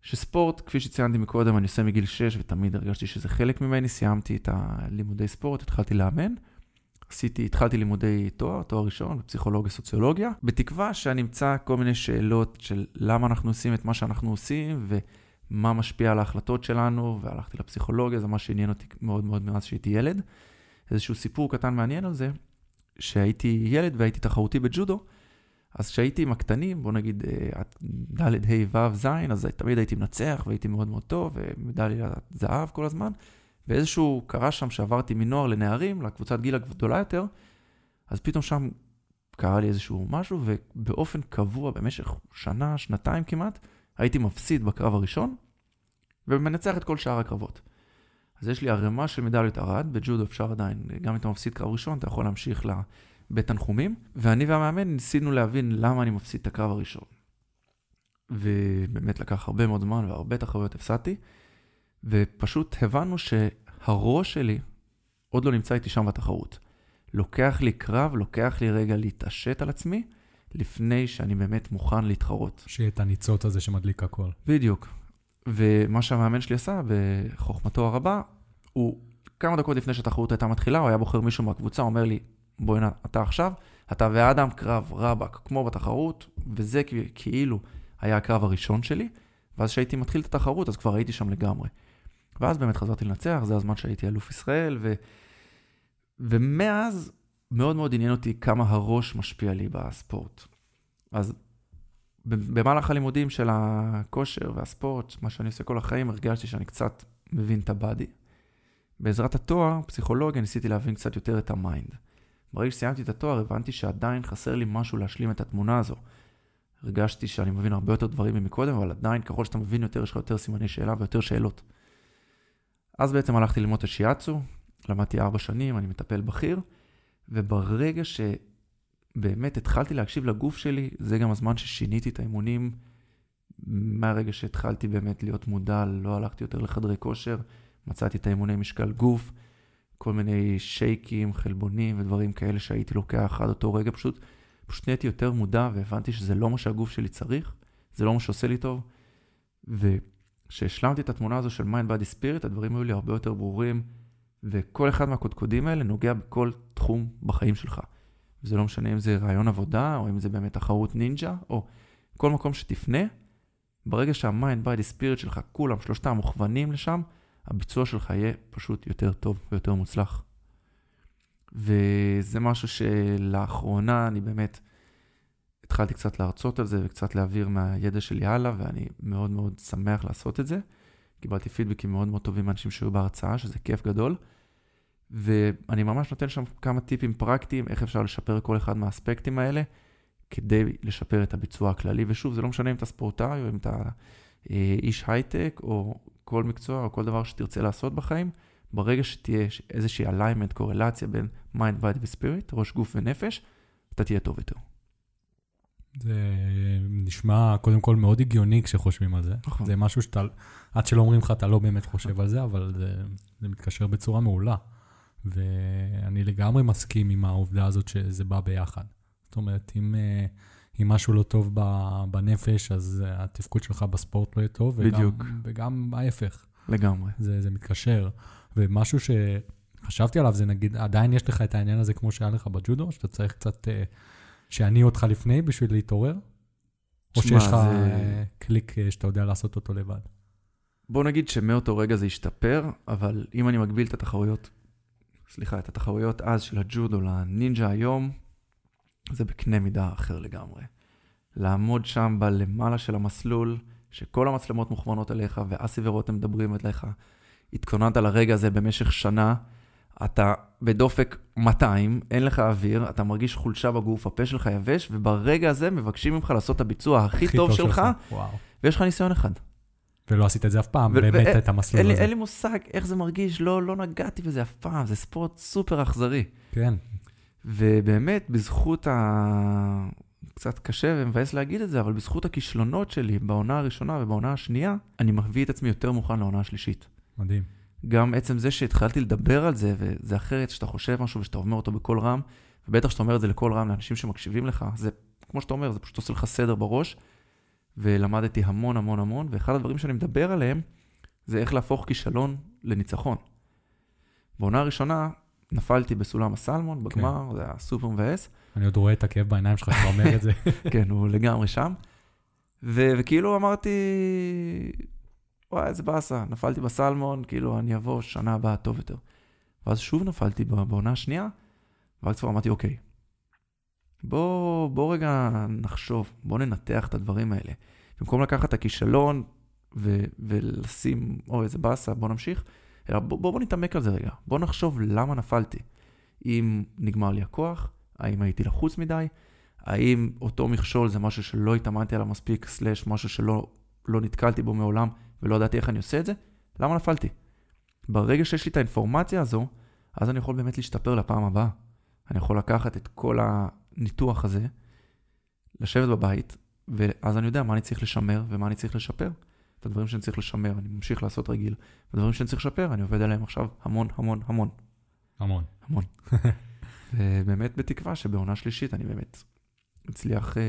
שספורט, כפי שציינתי מקודם, אני עושה מגיל 6 ותמיד הרגשתי שזה חלק ממני, סיימתי את הלימודי ספורט, התחלתי לאמן. עשיתי, התחלתי לימודי תואר, תואר ראשון בפסיכולוגיה, סוציולוגיה, בתקווה שאני אמצא כל מיני שאלות של למה אנחנו עושים את מה שאנחנו עושים ומה משפיע על ההחלטות שלנו, והלכתי לפסיכולוגיה, זה מה שעניין אותי מאוד מאוד מאז שהייתי ילד. איזשהו סיפור קטן מעניין על זה, שהייתי ילד והייתי תחרותי בג'ודו, אז כשהייתי עם הקטנים, בוא נגיד אה, ד', ה', ו', ז', אז תמיד הייתי מנצח והייתי מאוד מאוד טוב, ומדליית זהב כל הזמן. ואיזשהו קרה שם שעברתי מנוער לנערים, לקבוצת גיל הגדולה יותר, אז פתאום שם קרה לי איזשהו משהו, ובאופן קבוע במשך שנה, שנתיים כמעט, הייתי מפסיד בקרב הראשון, ומנצח את כל שאר הקרבות. אז יש לי ערימה של מדליות ארד, בג'ודו אפשר עדיין, גם אם אתה מפסיד קרב ראשון, אתה יכול להמשיך לבית תנחומים, ואני והמאמן ניסינו להבין למה אני מפסיד את הקרב הראשון. ובאמת לקח הרבה מאוד זמן והרבה תחרויות הפסדתי, ופשוט הבנו שהראש שלי עוד לא נמצא איתי שם בתחרות. לוקח לי קרב, לוקח לי רגע להתעשת על עצמי, לפני שאני באמת מוכן להתחרות. שיהיה את הניצוץ הזה שמדליק הכל. בדיוק. ומה שהמאמן שלי עשה, בחוכמתו הרבה, הוא כמה דקות לפני שהתחרות הייתה מתחילה, הוא היה בוחר מישהו מהקבוצה, אומר לי, בוא'נה, אתה עכשיו, אתה ואדם, קרב רבאק, כמו בתחרות, וזה כאילו היה הקרב הראשון שלי, ואז כשהייתי מתחיל את התחרות, אז כבר הייתי שם לגמרי. ואז באמת חזרתי לנצח, זה הזמן שהייתי אלוף ישראל, ו... ומאז מאוד מאוד עניין אותי כמה הראש משפיע לי בספורט. אז במהלך הלימודים של הכושר והספורט, מה שאני עושה כל החיים, הרגשתי שאני קצת מבין את ה body. בעזרת התואר, פסיכולוגיה, ניסיתי להבין קצת יותר את ה mind. ברגע שסיימתי את התואר, הבנתי שעדיין חסר לי משהו להשלים את התמונה הזו. הרגשתי שאני מבין הרבה יותר דברים ממקודם, אבל עדיין, ככל שאתה מבין יותר, יש לך יותר סימני שאלה ויותר שאלות. אז בעצם הלכתי ללמוד את השיאצו, למדתי ארבע שנים, אני מטפל בכיר, וברגע שבאמת התחלתי להקשיב לגוף שלי, זה גם הזמן ששיניתי את האימונים. מהרגע שהתחלתי באמת להיות מודע, לא הלכתי יותר לחדרי כושר, מצאתי את האימוני משקל גוף, כל מיני שייקים, חלבונים ודברים כאלה שהייתי לוקח עד אותו רגע, פשוט, פשוט נהייתי יותר מודע והבנתי שזה לא מה שהגוף שלי צריך, זה לא מה שעושה לי טוב. וכשהשלמתי את התמונה הזו של mind, body, spirit, הדברים היו לי הרבה יותר ברורים, וכל אחד מהקודקודים האלה נוגע בכל תחום בחיים שלך. זה לא משנה אם זה ראיון עבודה, או אם זה באמת תחרות נינג'ה, או כל מקום שתפנה, ברגע שה mind, body, spirit שלך, כולם, שלושתם מוכוונים לשם, הביצוע שלך יהיה פשוט יותר טוב ויותר מוצלח. וזה משהו שלאחרונה אני באמת התחלתי קצת להרצות על זה וקצת להעביר מהידע שלי הלאה, ואני מאוד מאוד שמח לעשות את זה. קיבלתי פידבקים מאוד מאוד טובים מאנשים שהיו בהרצאה, שזה כיף גדול. ואני ממש נותן שם כמה טיפים פרקטיים, איך אפשר לשפר כל אחד מהאספקטים האלה, כדי לשפר את הביצוע הכללי. ושוב, זה לא משנה אם אתה ספורטאי או אם אתה אה, איש הייטק, או כל מקצוע או כל דבר שתרצה לעשות בחיים, ברגע שתהיה איזושהי alignment, קורלציה בין mind, body ו-spirit, ראש, גוף ונפש, אתה תהיה טוב יותר. זה נשמע קודם כל מאוד הגיוני כשחושבים על זה. נכון. זה משהו שאתה, עד שלא אומרים לך, אתה לא באמת חושב על זה, אבל זה, זה מתקשר בצורה מעולה. ואני לגמרי מסכים עם העובדה הזאת שזה בא ביחד. זאת אומרת, אם, אה, אם משהו לא טוב בנפש, אז התפקוד שלך בספורט לא יהיה טוב. בדיוק. וגם, וגם ההפך. לגמרי. זה, זה מתקשר. ומשהו שחשבתי עליו זה נגיד, עדיין יש לך את העניין הזה כמו שהיה לך בג'ודו, שאתה צריך קצת, אה, שאני אותך לפני בשביל להתעורר? או שיש לך זה... אה, קליק שאתה יודע לעשות אותו לבד? בוא נגיד שמאותו רגע זה השתפר, אבל אם אני מגביל את התחרויות סליחה, את התחרויות אז של הג'ודו לנינג'ה היום, זה בקנה מידה אחר לגמרי. לעמוד שם בלמעלה של המסלול, שכל המצלמות מוכוונות אליך, ואסי ורותם מדברים אליך. התכוננת לרגע הזה במשך שנה, אתה בדופק 200, אין לך אוויר, אתה מרגיש חולשה בגוף, הפה שלך יבש, וברגע הזה מבקשים ממך לעשות את הביצוע הכי, הכי טוב, טוב שלך, שלך. ויש לך ניסיון אחד. ולא עשית את זה אף פעם, באמת את המסלול הזה. אין לי מושג איך זה מרגיש, לא, לא נגעתי בזה אף פעם, זה ספורט סופר אכזרי. כן. ובאמת, בזכות ה... קצת קשה ומבאס להגיד את זה, אבל בזכות הכישלונות שלי בעונה הראשונה ובעונה השנייה, אני מביא את עצמי יותר מוכן לעונה השלישית. מדהים. גם עצם זה שהתחלתי לדבר על זה, וזה אחרת שאתה חושב משהו ושאתה אומר אותו בקול רם, ובטח שאתה אומר את זה לקול רם לאנשים שמקשיבים לך, זה, כמו שאתה אומר, זה פשוט עושה לך סדר בראש, ולמדתי המון המון המון, ואחד הדברים שאני מדבר עליהם, זה איך להפוך כישלון לניצחון. בעונה הראשונה נפלתי בסולם הסלמון, בגמר, כן. זה היה סופר מבאס. אני עוד רואה את הכאב בעיניים שלך כשאתה אומר את זה. [laughs] כן, הוא לגמרי שם. ו- וכאילו אמרתי, וואי, איזה באסה, נפלתי בסלמון, כאילו, אני אבוא שנה הבאה טוב יותר. ואז שוב נפלתי בעונה השנייה, ואז כבר אמרתי, אוקיי, בוא, בוא רגע נחשוב, בוא ננתח את הדברים האלה. במקום לקחת את הכישלון ו- ולשים, אוי, איזה באסה, בוא נמשיך, אלא בוא, בוא, בוא נתעמק על זה רגע. בוא נחשוב למה נפלתי. אם נגמר לי הכוח, האם הייתי לחוץ מדי, האם אותו מכשול זה משהו שלא התאמנתי עליו מספיק, סלאש משהו שלא לא נתקלתי בו מעולם ולא ידעתי איך אני עושה את זה, למה נפלתי? ברגע שיש לי את האינפורמציה הזו, אז אני יכול באמת להשתפר לפעם הבאה. אני יכול לקחת את כל הניתוח הזה, לשבת בבית, ואז אני יודע מה אני צריך לשמר ומה אני צריך לשפר. את הדברים שאני צריך לשמר, אני ממשיך לעשות רגיל. את הדברים שאני צריך לשפר, אני עובד עליהם עכשיו המון, המון, המון. המון. המון. [laughs] ובאמת בתקווה שבעונה שלישית אני באמת אצליח אה,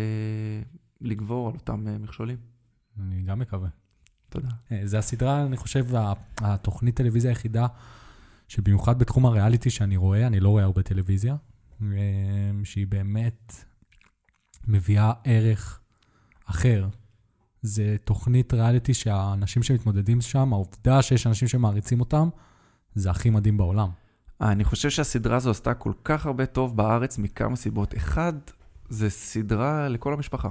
לגבור על אותם אה, מכשולים. אני גם מקווה. תודה. אה, זה הסדרה, אני חושב, התוכנית טלוויזיה היחידה, שבמיוחד בתחום הריאליטי שאני רואה, אני לא רואה הרבה טלוויזיה, שהיא באמת מביאה ערך אחר. זה תוכנית ריאליטי שהאנשים שמתמודדים שם, העובדה שיש אנשים שמעריצים אותם, זה הכי מדהים בעולם. אני חושב שהסדרה הזו עשתה כל כך הרבה טוב בארץ מכמה סיבות. אחד, זה סדרה לכל המשפחה.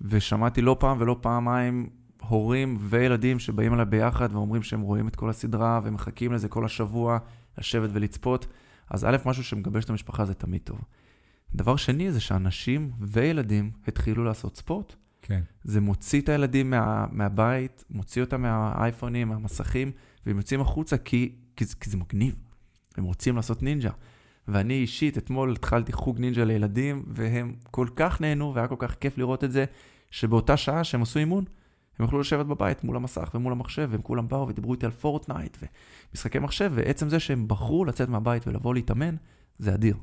ושמעתי לא פעם ולא פעמיים הורים וילדים שבאים אליי ביחד ואומרים שהם רואים את כל הסדרה ומחכים לזה כל השבוע, לשבת ולצפות. אז א', משהו שמגבש את המשפחה זה תמיד טוב. דבר שני זה שאנשים וילדים התחילו לעשות ספורט. כן. זה מוציא את הילדים מה, מהבית, מוציא אותם מהאייפונים, מהמסכים, והם יוצאים החוצה כי, כי, כי זה מגניב. הם רוצים לעשות נינג'ה. ואני אישית, אתמול התחלתי חוג נינג'ה לילדים, והם כל כך נהנו, והיה כל כך כיף לראות את זה, שבאותה שעה שהם עשו אימון, הם יכלו לשבת בבית מול המסך ומול המחשב, והם כולם באו ודיברו איתי על פורטנייט ומשחקי מחשב, ועצם זה שהם בחרו לצאת מהבית ולבוא להתאמן, זה אדיר.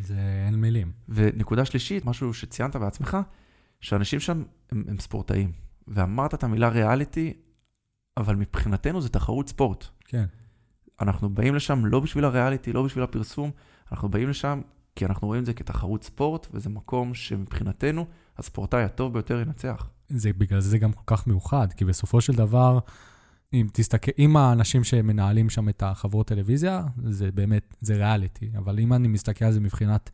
זה אין מילים. ונקודה שלישית, משהו שציינת בעצמך, שאנשים שם הם, הם ספורטאים. ואמרת את המילה ריאליטי, אבל מבחינתנו זה תחרות ספורט. כן. אנחנו באים לשם לא בשביל הריאליטי, לא בשביל הפרסום, אנחנו באים לשם כי אנחנו רואים את זה כתחרות ספורט, וזה מקום שמבחינתנו הספורטאי הטוב ביותר ינצח. זה בגלל זה גם כל כך מיוחד, כי בסופו של דבר, אם תסתכל, אם האנשים שמנהלים שם את החברות טלוויזיה, זה באמת, זה ריאליטי, אבל אם אני מסתכל על זה מבחינת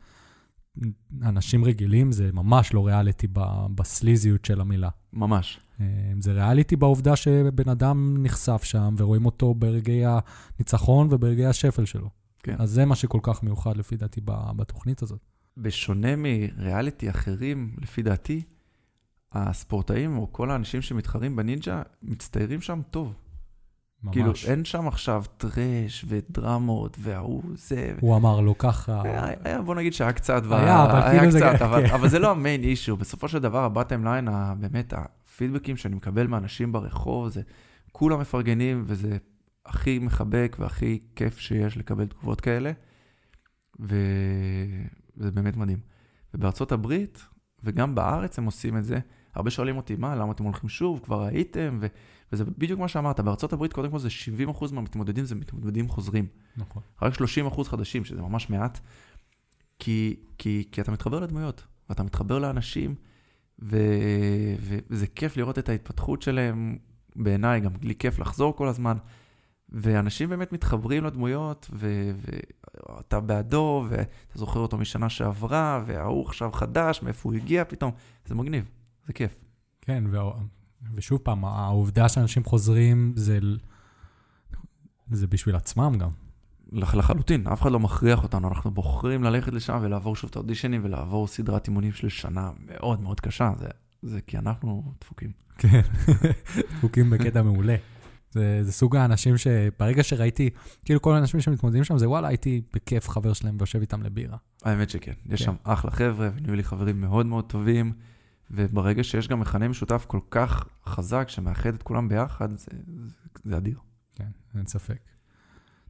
אנשים רגילים, זה ממש לא ריאליטי בסליזיות של המילה. ממש. אה, זה ריאליטי בעובדה שבן אדם נחשף שם ורואים אותו ברגעי הניצחון וברגעי השפל שלו. כן. אז זה מה שכל כך מיוחד לפי דעתי בתוכנית הזאת. בשונה מריאליטי אחרים, לפי דעתי, הספורטאים או כל האנשים שמתחרים בנינג'ה מצטיירים שם טוב. ממש. כאילו, אין שם עכשיו טרש ודרמות וההוא זה. הוא אמר לו ככה. היה, היה, בוא נגיד שהיה קצת. היה, אבל היה כאילו זה... קצת, אבל, כן. אבל זה לא המיין אישו. בסופו של דבר, הבטם ליין, באמת, הפידבקים שאני מקבל מאנשים ברחוב, זה כולם מפרגנים, וזה הכי מחבק והכי כיף שיש לקבל תגובות כאלה. וזה באמת מדהים. ובארצות הברית, וגם בארץ הם עושים את זה. הרבה שואלים אותי, מה, למה אתם הולכים שוב? כבר הייתם? ו... וזה בדיוק מה שאמרת, בארצות הברית קודם כל זה 70% מהמתמודדים זה מתמודדים חוזרים. נכון. רק 30% חדשים, שזה ממש מעט, כי, כי, כי אתה מתחבר לדמויות, ואתה מתחבר לאנשים, ו, ו, וזה כיף לראות את ההתפתחות שלהם, בעיניי גם לי כיף לחזור כל הזמן, ואנשים באמת מתחברים לדמויות, ו, ואתה בעדו, ואתה זוכר אותו משנה שעברה, וההוא עכשיו חדש, מאיפה הוא הגיע פתאום, זה מגניב, זה כיף. כן, וה... ושוב פעם, העובדה שאנשים חוזרים זה, זה בשביל עצמם גם. לח, לחלוטין, אף אחד לא מכריח אותנו, אנחנו בוחרים ללכת לשם ולעבור שוב את האודישנים ולעבור סדרת אימונים של שנה מאוד מאוד קשה, זה, זה כי אנחנו דפוקים. כן, [laughs] דפוקים בקטע מעולה. זה, זה סוג האנשים שברגע שראיתי, כאילו כל האנשים שמתמודדים שם, זה וואלה, הייתי בכיף חבר שלהם ויושב איתם לבירה. האמת שכן, יש כן. שם אחלה חבר'ה, ונהיו לי חברים מאוד מאוד טובים, וברגע שיש גם מכנה משותף כל כך חזק שמאחד את כולם ביחד, זה, זה, זה אדיר. כן, אין ספק.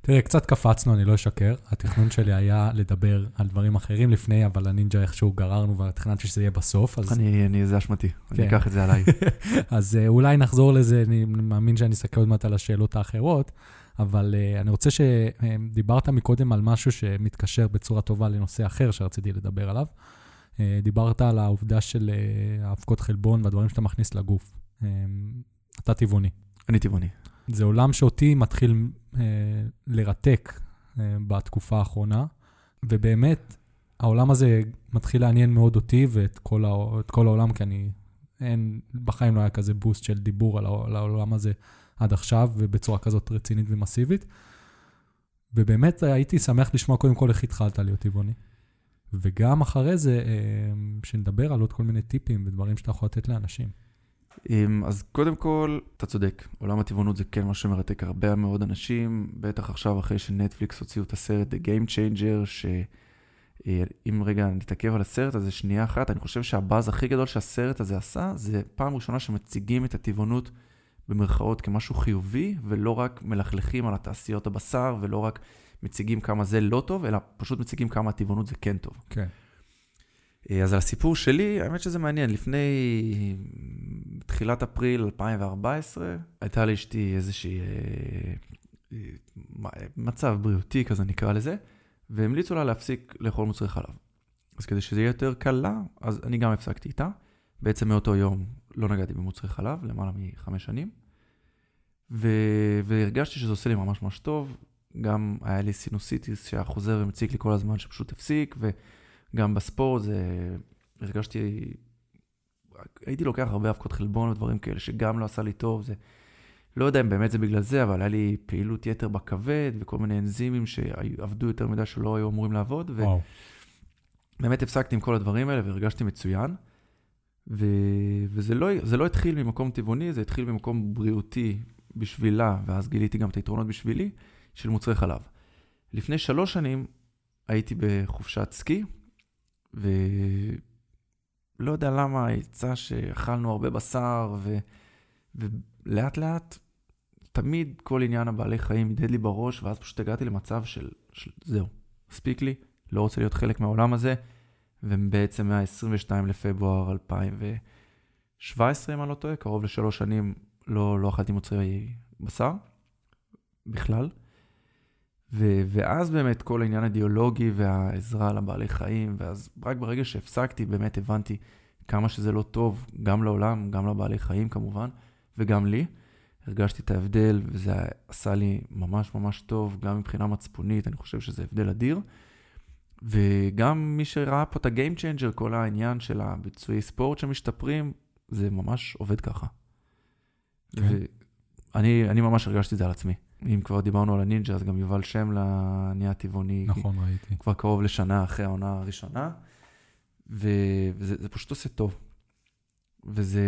תראה, קצת קפצנו, אני לא אשקר. התכנון שלי היה לדבר על דברים אחרים לפני, אבל הנינג'ה איכשהו גררנו ותכננתי שזה יהיה בסוף. אז, אני, אני, זה אשמתי, אני כן. אקח את זה עליי. [laughs] אז uh, אולי נחזור לזה, אני מאמין שאני אסתכל עוד מעט על השאלות האחרות, אבל uh, אני רוצה שדיברת מקודם על משהו שמתקשר בצורה טובה לנושא אחר שרציתי לדבר עליו. Uh, דיברת על העובדה של uh, האבקות חלבון והדברים שאתה מכניס לגוף. Uh, אתה טבעוני. אני טבעוני. זה עולם שאותי מתחיל אה, לרתק אה, בתקופה האחרונה, ובאמת, העולם הזה מתחיל לעניין מאוד אותי ואת כל, הע... כל העולם, כי אני, אין, בחיים לא היה כזה בוסט של דיבור על, הע... על העולם הזה עד עכשיו, ובצורה כזאת רצינית ומסיבית. ובאמת הייתי שמח לשמוע קודם כל איך התחלת להיות טבעוני. וגם אחרי זה, אה, שנדבר על עוד כל מיני טיפים ודברים שאתה יכול לתת לאנשים. אמ, אז קודם כל, אתה צודק, עולם הטבעונות זה כן משהו שמרתק הרבה מאוד אנשים, בטח עכשיו אחרי שנטפליקס הוציאו את הסרט The Game Changer, שאם רגע נתעכב על הסרט הזה שנייה אחת, אני חושב שהבאז הכי גדול שהסרט הזה עשה, זה פעם ראשונה שמציגים את הטבעונות במרכאות כמשהו חיובי, ולא רק מלכלכים על התעשיות הבשר, ולא רק מציגים כמה זה לא טוב, אלא פשוט מציגים כמה הטבעונות זה כן טוב. כן. אז על הסיפור שלי, האמת שזה מעניין. לפני תחילת אפריל 2014, הייתה לאשתי איזושהי אה, מצב בריאותי, כזה נקרא לזה, והמליצו לה להפסיק לאכול מוצרי חלב. אז כדי שזה יהיה יותר קל לה, אז אני גם הפסקתי איתה, בעצם מאותו יום לא נגעתי במוצרי חלב, למעלה מחמש שנים. ו... והרגשתי שזה עושה לי ממש ממש טוב. גם היה לי סינוסיטיס שהיה חוזר ומציק לי כל הזמן, שפשוט הפסיק, וגם בספורט זה... הרגשתי... הייתי לוקח הרבה אבקות חלבון ודברים כאלה, שגם לא עשה לי טוב. זה... לא יודע אם באמת זה בגלל זה, אבל היה לי פעילות יתר בכבד, וכל מיני אנזימים שעבדו יותר מדי שלא היו אמורים לעבוד. וואו. באמת הפסקתי עם כל הדברים האלה והרגשתי מצוין. ו... וזה לא, לא התחיל ממקום טבעוני, זה התחיל ממקום בריאותי בשבילה, ואז גיליתי גם את היתרונות בשבילי, של מוצרי חלב. לפני שלוש שנים הייתי בחופשת סקי, ולא יודע למה יצא שאכלנו הרבה בשר, ו... ולאט לאט, תמיד כל עניין הבעלי חיים הדהד לי בראש, ואז פשוט הגעתי למצב של, של זהו, מספיק לי, לא רוצה להיות חלק מהעולם הזה. ובעצם מה-22 לפברואר 2017, אם אני לא טועה, קרוב לשלוש שנים לא, לא אכלתי מוצרי בשר בכלל. ו, ואז באמת כל העניין האידיאולוגי והעזרה לבעלי חיים, ואז רק ברגע שהפסקתי, באמת הבנתי כמה שזה לא טוב, גם לעולם, גם לבעלי חיים כמובן, וגם לי. הרגשתי את ההבדל, וזה עשה לי ממש ממש טוב, גם מבחינה מצפונית, אני חושב שזה הבדל אדיר. וגם מי שראה פה את ה-game changer, כל העניין של הביצועי ספורט שמשתפרים, זה ממש עובד ככה. כן. ואני ממש הרגשתי את זה על עצמי. אם כבר דיברנו על הנינג'ה, אז גם יובל שם נהיה טבעוני. נכון, ראיתי. כבר קרוב לשנה אחרי העונה הראשונה, ו... וזה פשוט עושה טוב. וזה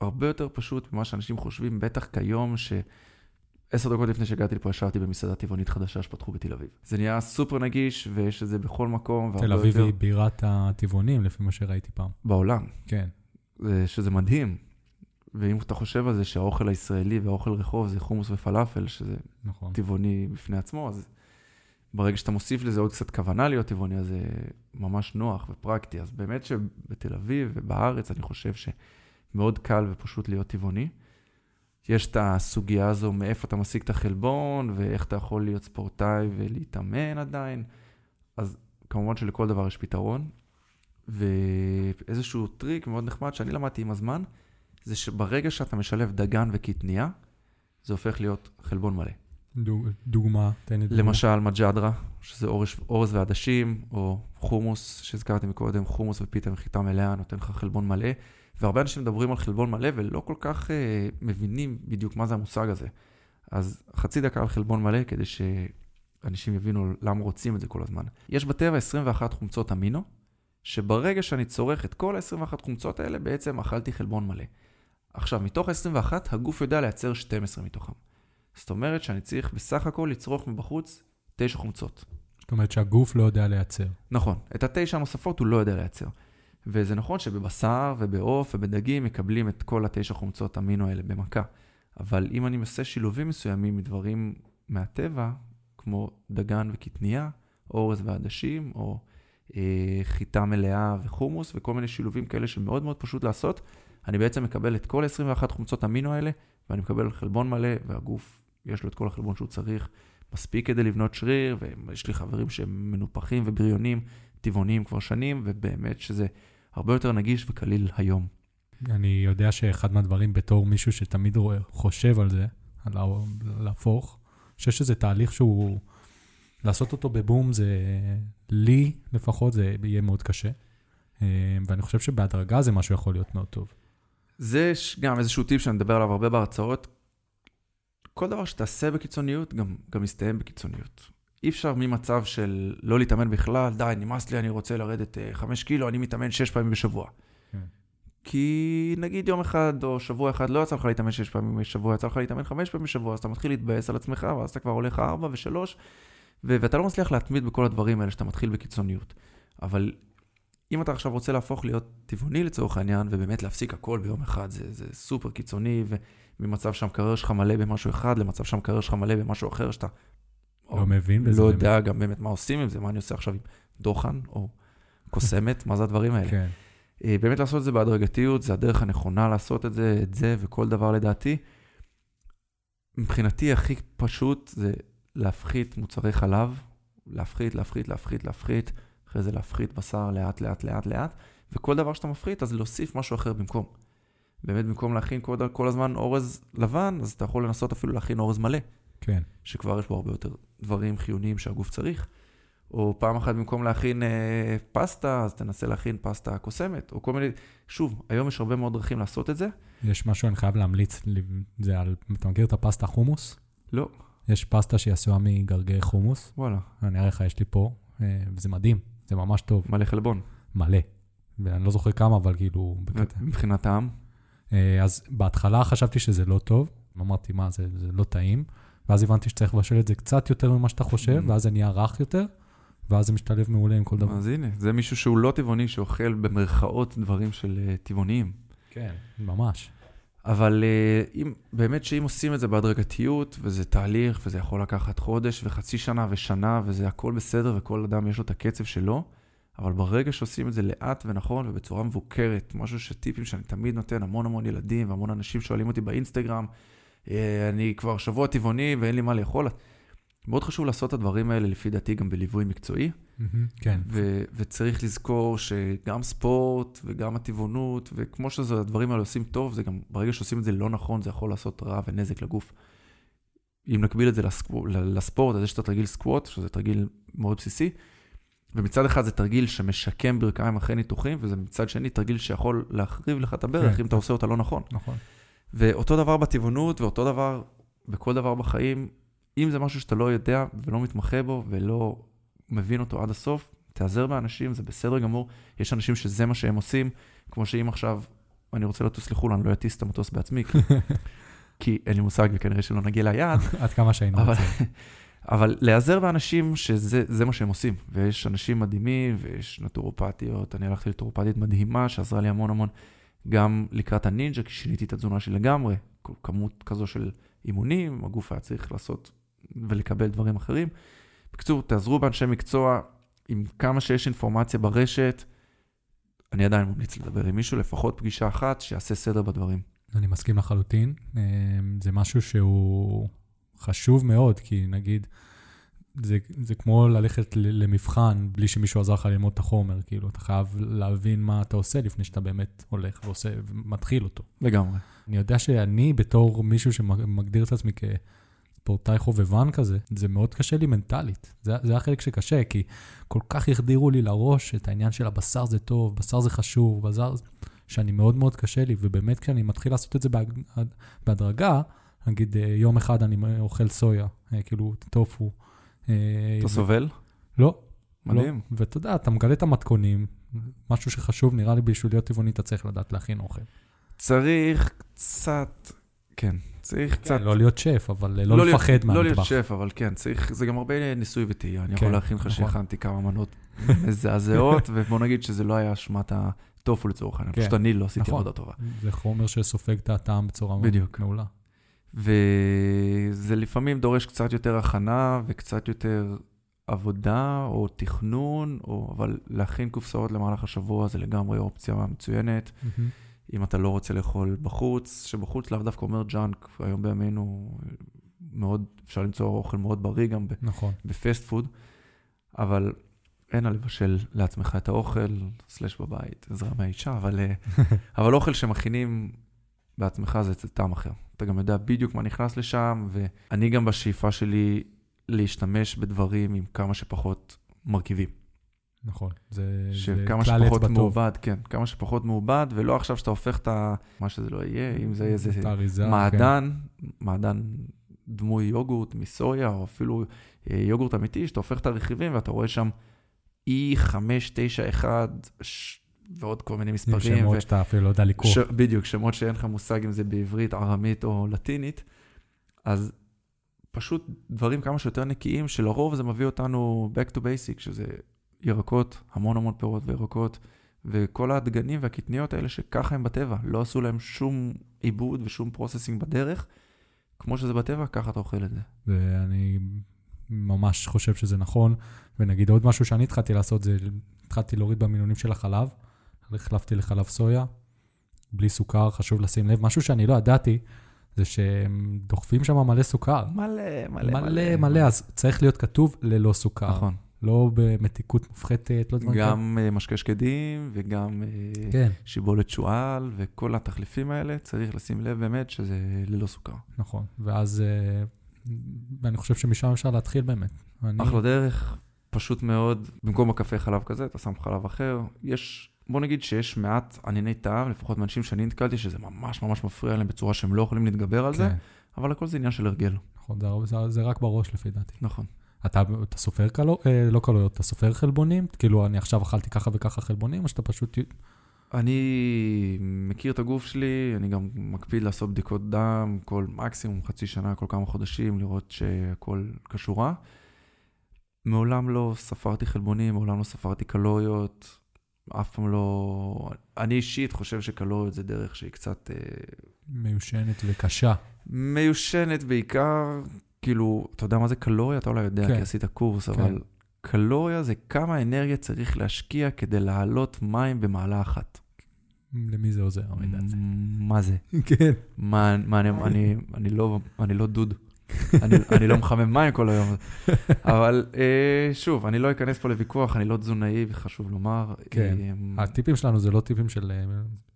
הרבה יותר פשוט ממה שאנשים חושבים, בטח כיום, ש... עשר דקות לפני שהגעתי לפה ישבתי במסעדה טבעונית חדשה שפתחו בתל אביב. זה נהיה סופר נגיש, ויש את זה בכל מקום. תל אביב יותר... היא בירת הטבעונים, לפי מה שראיתי פעם. בעולם. כן. שזה מדהים. ואם אתה חושב על זה שהאוכל הישראלי והאוכל רחוב זה חומוס ופלאפל, שזה נכון. טבעוני בפני עצמו, אז ברגע שאתה מוסיף לזה עוד קצת כוונה להיות טבעוני, אז זה ממש נוח ופרקטי. אז באמת שבתל אביב ובארץ אני חושב שמאוד קל ופשוט להיות טבעוני. יש את הסוגיה הזו מאיפה אתה משיג את החלבון, ואיך אתה יכול להיות ספורטאי ולהתאמן עדיין. אז כמובן שלכל דבר יש פתרון. ואיזשהו טריק מאוד נחמד שאני למדתי עם הזמן, זה שברגע שאתה משלב דגן וקטניה, זה הופך להיות חלבון מלא. דוג, דוגמה, תן לי דוגמה. למשל מג'דרה, שזה אורז, אורז ועדשים, או חומוס, שהזכרתי מקודם, חומוס ופיתה מחיטה מלאה, נותן לך חלבון מלא. והרבה אנשים מדברים על חלבון מלא ולא כל כך אה, מבינים בדיוק מה זה המושג הזה. אז חצי דקה על חלבון מלא כדי שאנשים יבינו למה רוצים את זה כל הזמן. יש בטבע 21 חומצות אמינו, שברגע שאני צורך את כל ה-21 חומצות האלה, בעצם אכלתי חלבון מלא. עכשיו, מתוך ה-21, הגוף יודע לייצר 12 מתוכם. זאת אומרת שאני צריך בסך הכל לצרוך מבחוץ 9 חומצות. זאת אומרת שהגוף לא יודע לייצר. נכון, את התשע הנוספות הוא לא יודע לייצר. וזה נכון שבבשר ובעוף ובדגים מקבלים את כל התשע חומצות אמינו האלה במכה. אבל אם אני עושה שילובים מסוימים מדברים מהטבע, כמו דגן וקטנייה, אורז ועדשים, או אה, חיטה מלאה וחומוס, וכל מיני שילובים כאלה שמאוד מאוד פשוט לעשות, אני בעצם מקבל את כל 21 חומצות אמינו האלה, ואני מקבל חלבון מלא, והגוף, יש לו את כל החלבון שהוא צריך, מספיק כדי לבנות שריר, ויש לי חברים שהם מנופחים ובריונים, טבעוניים כבר שנים, ובאמת שזה הרבה יותר נגיש וקליל היום. אני יודע שאחד מהדברים בתור מישהו שתמיד חושב על זה, על להפוך, אני חושב שזה תהליך שהוא, לעשות אותו בבום זה, לי לפחות, זה יהיה מאוד קשה. אה, ואני חושב שבהדרגה זה משהו יכול להיות מאוד טוב. זה גם איזשהו טיפ שאני מדבר עליו הרבה בהרצאות. כל דבר שתעשה בקיצוניות, גם, גם יסתיים בקיצוניות. אי אפשר ממצב של לא להתאמן בכלל, די, נמאס לי, אני רוצה לרדת אה, חמש קילו, אני מתאמן שש פעמים בשבוע. כן. כי נגיד יום אחד או שבוע אחד לא יצא לך להתאמן שש פעמים בשבוע, יצא לך להתאמן חמש פעמים בשבוע, אז אתה מתחיל להתבאס על עצמך, ואז אתה כבר הולך ארבע ושלוש, ו- ואתה לא מצליח להתמיד בכל הדברים האלה שאתה מתחיל בקיצוניות. אבל אם אתה עכשיו רוצה להפוך להיות טבעוני לצורך העניין, ובאמת להפסיק הכל ביום אחד, זה, זה סופר קיצוני, וממצב שהמקרר שלך מלא במשהו אחד, למצב שהמקרר שלך מלא במשהו אחר, שאתה לא מבין בזה. לא באמת. יודע גם באמת מה עושים עם זה, מה אני עושה עכשיו עם דוחן או קוסמת, מה זה הדברים האלה. כן. אה, באמת לעשות את זה בהדרגתיות, זה הדרך הנכונה לעשות את זה, את זה וכל דבר לדעתי. מבחינתי הכי פשוט זה להפחית מוצרי חלב, להפחית, להפחית, להפחית, להפחית, אחרי זה להפחית בשר לאט, לאט, לאט, לאט, וכל דבר שאתה מפחית, אז להוסיף משהו אחר במקום. באמת, במקום להכין כל, כל הזמן אורז לבן, אז אתה יכול לנסות אפילו להכין אורז מלא, כן. שכבר יש בו הרבה יותר דברים חיוניים שהגוף צריך. או פעם אחת במקום להכין אה, פסטה, אז תנסה להכין פסטה קוסמת, או כל מיני... שוב, היום יש הרבה מאוד דרכים לעשות את זה. יש משהו אני חייב להמליץ, זה על, אתה מכיר את הפסטה חומוס? לא, יש פסטה שהיא עשויה מגרגרי חומוס, וואלה, אני אראה לך, יש לי פה, אה, וזה מדהים, זה ממש טוב, מלא חלבון. מלא. ואני לא זוכר כמה, אבל כאילו... בקטע. מבחינת טעם, אה, אז בהתחלה חשבתי שזה לא טוב, אמרתי, מה, זה, זה לא טעים, ואז הבנתי שצריך לבשל את זה קצת יותר ממה שאתה חושב, Mm. ואז זה נהיה רך יותר, ואז זה משתלב מעולה עם כל דבר. אז הנה, זה מישהו שהוא לא טבעוני, שאוכל במרכאות דברים של אה, טבעוניים. כן, ממש. אבל אה, אם, באמת שאם עושים את זה בהדרגתיות, וזה תהליך, וזה יכול לקחת חודש וחצי שנה ושנה, וזה הכל בסדר, וכל אדם יש לו את הקצב שלו, אבל ברגע שעושים את זה לאט ונכון ובצורה מבוקרת, משהו שטיפים שאני תמיד נותן, המון המון ילדים והמון אנשים שואלים אותי באינסטגרם, אה, אני כבר שבוע טבעוני ואין לי מה לאכול. מאוד חשוב לעשות את הדברים האלה, לפי דעתי, גם בליווי מקצועי. מהמם, כן, ו- וצריך לזכור שגם ספורט וגם הטבעונות, וכמו שהדברים האלה עושים טוב, זה גם ברגע שעושים את זה לא נכון, זה יכול לעשות רע ונזק לגוף. אם נקביל את זה לסקו- ל- לספורט, אז יש את התרגיל סקווט, שזה תרגיל מאוד בסיסי, ומצד אחד זה תרגיל שמשקם ברכיים אחרי ניתוחים, וזה מצד שני תרגיל שיכול להחריב לך את הברך כן. אם אתה עושה אותה לא נכון. נכון. ואותו דבר בטבעונות, ואותו דבר בכל דבר בחיים, אם זה משהו שאתה לא יודע ולא מתמחה בו ולא מבין אותו עד הסוף, תיעזר באנשים, זה בסדר גמור. יש אנשים שזה מה שהם עושים, כמו שאם עכשיו אני רוצה לטוס לחו"ל, אני לא אטיס את המטוס בעצמי, כי, [laughs] כי אין לי מושג וכנראה שלא נגיע ליעד, [laughs] עד כמה שהיינו רוצים. [laughs] אבל להיעזר באנשים שזה זה מה שהם עושים. ויש אנשים מדהימים, ויש נטורופטיות, אני הלכתי לטורופטית מדהימה, שעזרה לי המון המון, גם לקראת הנינג'ה, כי שיניתי את התזונה שלי לגמרי, כמות כזו של אימונים, הגוף היה צריך לעשות ולקבל דברים אחרים. בקיצור, תעזרו באנשי מקצוע, עם כמה שיש אינפורמציה ברשת, אני עדיין ממליץ לדבר עם מישהו, לפחות פגישה אחת, שיעשה סדר בדברים. אני מסכים לחלוטין. אה, זה משהו שהוא חשוב מאוד, כי נגיד, זה, זה כמו ללכת למבחן בלי שמישהו עזר לך ללמוד את החומר, כאילו, אתה חייב להבין מה אתה עושה לפני שאתה באמת הולך ועושה ומתחיל אותו. לגמרי. אני יודע שאני, בתור מישהו שמגדיר את עצמי כספורטאי חובבן כזה, זה מאוד קשה לי מנטלית. זה, זה החלק שקשה, כי כל כך החדירו לי לראש את העניין של הבשר זה טוב, בשר זה חשוב, בשר... שאני מאוד מאוד קשה לי, ובאמת כשאני מתחיל לעשות את זה. בהדרגה, נגיד אה, יום אחד אני אוכל סויה, אה, כאילו טופו. אה, אתה ו- סובל? לא, מדהים. לא. ואתה יודע, אתה מגלה את המתכונים, משהו שחשוב, נראה לי בשביל להיות טבעוני, אתה צריך לדעת להכין אוכל. צריך קצת, כן, צריך קצת... לא להיות שף, אבל לא, לפחד לא להיות מהמטבח. שף, אבל כן, צריך, זה גם הרבה ניסוי וטעייה. אני כן, יכול להכין לך נכון. שהכנתי כמה מנות [laughs] מזעזעות, ובוא נגיד שזה לא היה אשמת הטופו לצורך העניין, כן. פשוט אני לא עשיתי נכון. עבודה טובה. זה חומר שסופג את הטעם בצורה. מעולה. וזה לפעמים דורש קצת יותר הכנה וקצת יותר עבודה או תכנון, או... אבל להכין קופסאות למהלך השבוע זה לגמרי אופציה מצוינת. אם אתה לא רוצה לאכול בחוץ, שבחוץ לאו דווקא אומר ג'אנק, היום בימינו מאוד, אפשר למצוא אוכל מאוד בריא גם נכון. ב fast food, אבל אין על לבשל לעצמך את האוכל, סלש בבית, עזרה מהאישה, אבל, אה, [laughs] אבל אוכל שמכינים בעצמך זה טעם אחר. אתה גם יודע בדיוק מה נכנס לשם, ואני גם בשאיפה שלי להשתמש בדברים עם כמה שפחות מרכיבים. נכון. זה זה כלל שפחות אצבע טוב. מעובד, כן, כמה שפחות מעובד, ולא עכשיו שאתה הופך את ה... מה שזה לא יהיה, אם זה איזה את האריזה, כן. מעדן, מעדן דמוי יוגורט מסויה, או אפילו אה, יוגורט אמיתי, שאתה הופך את הרכיבים ואתה רואה שם E591 ש... ועוד כל מיני עם מספרים. שמות שאתה אפילו לא יודע לקרוא. ש... בדיוק, שמות שאין לך מושג אם זה בעברית, ארמית או לטינית. אז פשוט דברים כמה שיותר נקיים, שלרוב זה מביא אותנו back to basic, שזה ירקות, המון המון פירות וירקות, וכל הדגנים והקטניות האלה שככה הם בטבע, לא עשו להם שום עיבוד ושום processing בדרך. כמו שזה בטבע, ככה אתה אוכל את זה. ואני ממש חושב שזה נכון. ונגיד עוד משהו שאני התחלתי לעשות, זה התחלתי להוריד במינונים של החלב. החלפתי לחלב סויה, בלי סוכר, חשוב לשים לב. משהו שאני לא ידעתי, זה שהם דוחפים שם מלא סוכר. מלא, מלא, מלא, אז צריך להיות כתוב ללא סוכר. נכון. לא במתיקות מופחתת, לא דברים כאלה. גם אה, משקה שקדים וגם אה, כן, שיבולת שועל וכל התחליפים האלה, צריך לשים לב באמת שזה ללא סוכר. נכון. ואז, אה, ואני חושב שמשם אפשר להתחיל באמת. אני- אחלה דרך, פשוט מאוד, במקום בקפה חלב כזה, אתה שם חלב אחר. יש, בוא נגיד שיש מעט ענייני טעם, לפחות מאנשים שאני נתקלתי, שזה ממש ממש מפריע להם בצורה שהם לא יכולים להתגבר על זה, כן, אבל הכל זה עניין של הרגל. נכון, זה, זה, זה רק בראש לפי דעתי. נכון. אתה, אתה סופר קלו, אה, לא קלוריות, אתה סופר חלבונים? כאילו, אני עכשיו אכלתי ככה וככה חלבונים, או שאתה פשוט... אני מכיר את הגוף שלי, אני גם מקפיד לעשות בדיקות דם כל מקסימום חצי שנה, כל כמה חודשים, לראות שהכל כשורה. מעולם לא ספרתי חלבונים, מעולם לא ספרתי קלוריות, אף פעם לא... אני אישית חושב שקלוריות זה דרך שהיא קצת אה, מיושנת וקשה. מיושנת בעיקר, כאילו, אתה יודע מה זה קלוריה? אתה אולי יודע, כן. כי עשית קורס, כן. אבל קלוריה זה כמה אנרגיה צריך להשקיע כדי להעלות מים במעלה אחת. למי זה עוזר, המידע הזה? מה זה? כן. מה, מה אני, אני, אני, לא, אני לא דוד. אני, אני לא מחמם מים כל היום. אבל אה, שוב, אני לא אכנס פה לוויכוח, אני לא תזונאי, וחשוב לומר. כן. אה, הטיפים שלנו זה לא טיפים של... אה,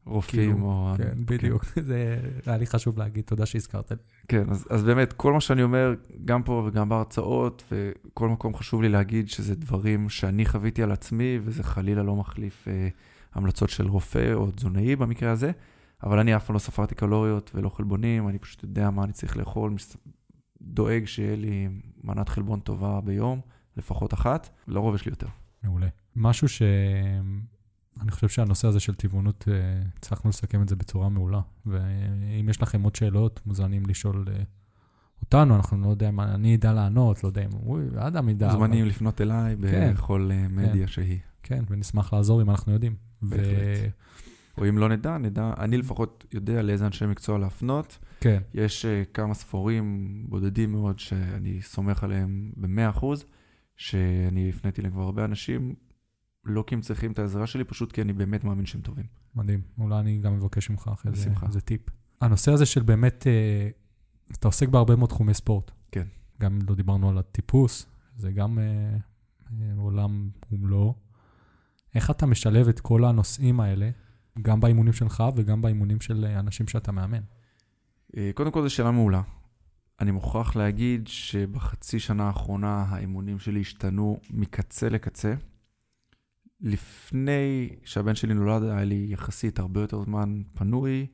רופאים כאילו, או... כן, בדיוק. [laughs] זה היה לי חשוב להגיד, תודה שהזכרת לי. כן, אז, אז באמת, כל מה שאני אומר, גם פה וגם בהרצאות, וכל מקום חשוב לי להגיד שזה דברים שאני חוויתי על עצמי, וזה חלילה לא מחליף אה, המלצות של רופא או תזונאי במקרה הזה, אבל אני אף פעם לא ספרתי קלוריות ולא חלבונים, אני פשוט יודע מה אני צריך לאכול, דואג שיהיה לי מנת חלבון טובה ביום, לפחות אחת, לרוב יש לי יותר. מעולה. משהו ש... אני חושב שהנושא הזה של טבעונות, אה, הצלחנו לסכם את זה בצורה מעולה. ואם יש לכם עוד שאלות, מוזמנים לשאול אה, אותנו, אנחנו לא יודע מה, אני אדע לענות, לא יודע אם הוא, אדם ידע. אבל- מוזמנים לפנות אליי כן. בכל אה, מדיה שהיא. כן, ונשמח לעזור אם אנחנו יודעים. בהחלט. או אם לא נדע, נדע, אני לפחות יודע לאיזה אנשי מקצוע להפנות. כן, יש uh, כמה ספורים בודדים מאוד שאני סומך עליהם ב-100%, שאני הפניתי להם כבר הרבה אנשים, לא כי הם צריכים את העזרה שלי, פשוט כי אני באמת מאמין שהם טובים. מדהים. אולי אני גם אבקש ממך אחרי זה. איזה טיפ. הנושא הזה של באמת, אה, אתה עוסק בהרבה מאוד תחומי ספורט. כן. גם לא דיברנו על הטיפוס, זה גם אה, עולם ומלואו. איך אתה משלב את כל הנושאים האלה, גם באימונים שלך וגם באימונים של אה, אנשים שאתה מאמן? Uh, קודם כל, זו שאלה מעולה. אני מוכרח להגיד שבחצי שנה האחרונה האימונים שלי השתנו מקצה לקצה. לפני שהבן שלי נולד, היה לי יחסית הרבה יותר זמן פנוי,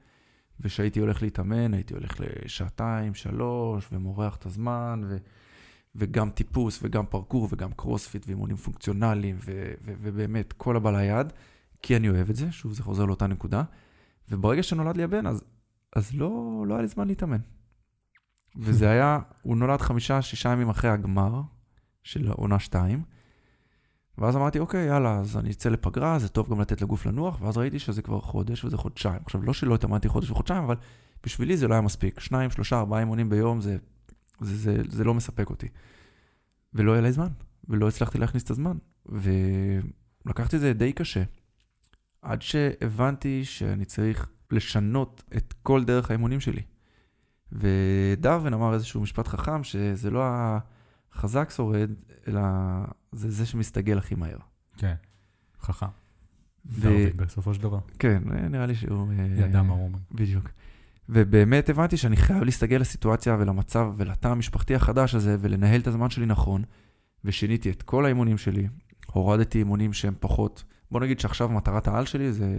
וכשהייתי הולך להתאמן, הייתי הולך לשעתיים, שלוש, ומורח את הזמן, ו... וגם טיפוס, וגם פרקור, וגם קרוספיט, ואימונים פונקציונליים, ו... ו... ובאמת, כל הבא ליד, כי אני אוהב את זה, שוב, זה חוזר לאותה נקודה. וברגע שנולד לי הבן, אז, אז לא, לא היה לי זמן להתאמן. וזה היה, הוא נולד חמישה, שישה ימים אחרי הגמר של עונה שתיים. ואז אמרתי, אוקיי, יאללה, אז אני אצא לפגרה, זה טוב גם לתת לגוף לנוח, ואז ראיתי שזה כבר חודש וזה חודשיים. עכשיו, לא שלא התאמנתי חודש וחודשיים, אבל בשבילי זה לא היה מספיק. שניים, שלושה, ארבעה אימונים ביום, זה, זה, זה, זה לא מספק אותי. ולא היה לי זמן, ולא הצלחתי להכניס את הזמן. ולקחתי את זה די קשה, עד שהבנתי שאני צריך לשנות את כל דרך האימונים שלי. ודרווין אמר איזשהו משפט חכם, שזה לא החזק שורד, אלא זה זה שמסתגל הכי מהר. כן, חכם. ו- דרווין, בסופו של דבר. כן, נראה לי שהוא... אה, ידע מה הוא אומר. בדיוק. ובאמת הבנתי שאני חייב להסתגל לסיטואציה ולמצב ולתא המשפחתי החדש הזה ולנהל את הזמן שלי נכון. ושיניתי את כל האימונים שלי, הורדתי אימונים שהם פחות, בוא נגיד שעכשיו מטרת העל שלי, זה,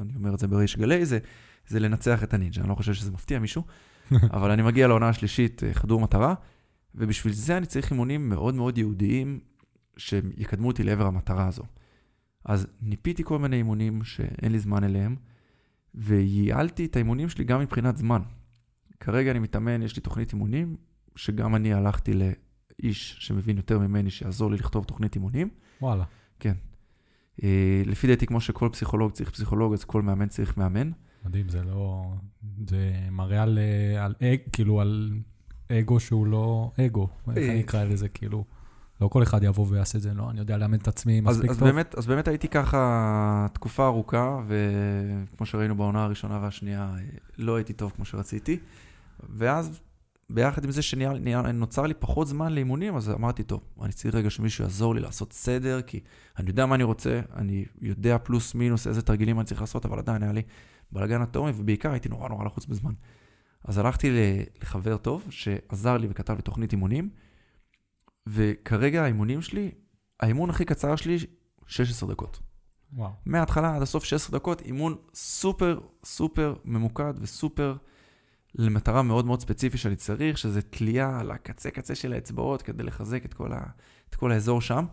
אני אומר את זה בריש גלי, זה, זה לנצח את הנינג'ה, אני לא חושב שזה מפתיע מישהו, [laughs] אבל אני מגיע לעונה השלישית, אה, חדור מטרה, ובשביל זה אני צריך אימונים מאוד מאוד ייעודיים, שיקדמו אותי לעבר המטרה הזו. אז ניפיתי כל מיני אימונים שאין לי זמן אליהם, וייעלתי את האימונים שלי גם מבחינת זמן. כרגע אני מתאמן, יש לי תוכנית אימונים, שגם אני הלכתי לאיש שמבין יותר ממני, שיעזור לי לכתוב תוכנית אימונים. וואלה. אה, לפי דעתי, כמו שכל פסיכולוג צריך פסיכולוג, אז כל מאמן צריך מאמן. מדהים, זה לא... זה מראה על, אה, על אג, כאילו, על אגו שהוא לא אגו. איך אה. אני אקרא לזה, כאילו... לא כל אחד יבוא ויעשה את זה, לא, אני יודע לאמן את עצמי אז, מספיק אז, טוב. באמת, אז באמת הייתי ככה תקופה ארוכה, וכמו שראינו בעונה הראשונה והשנייה, אה, לא הייתי טוב כמו שרציתי. ואז ביחד עם זה שנוצר לי פחות זמן לאימונים, אז אמרתי, טוב, אני צריך רגע שמישהו יעזור לי לעשות סדר, כי אני יודע מה אני רוצה, אני יודע פלוס מינוס איזה תרגילים אני צריך לעשות, אבל עדיין היה לי בלאגן אטומי, ובעיקר הייתי נורא נורא לחוץ בזמן. אז הלכתי לחבר טוב, שעזר לי וכתב לי תוכנית אימונים, וכרגע האימונים שלי, האימון הכי קצר שלי, 16 דקות. וואו. מההתחלה עד הסוף 16 דקות, אימון סופר סופר ממוקד וסופר למטרה מאוד מאוד ספציפית שאני צריך, שזה תלייה על הקצה קצה של האצבעות כדי לחזק את כל, ה, את כל האזור שם.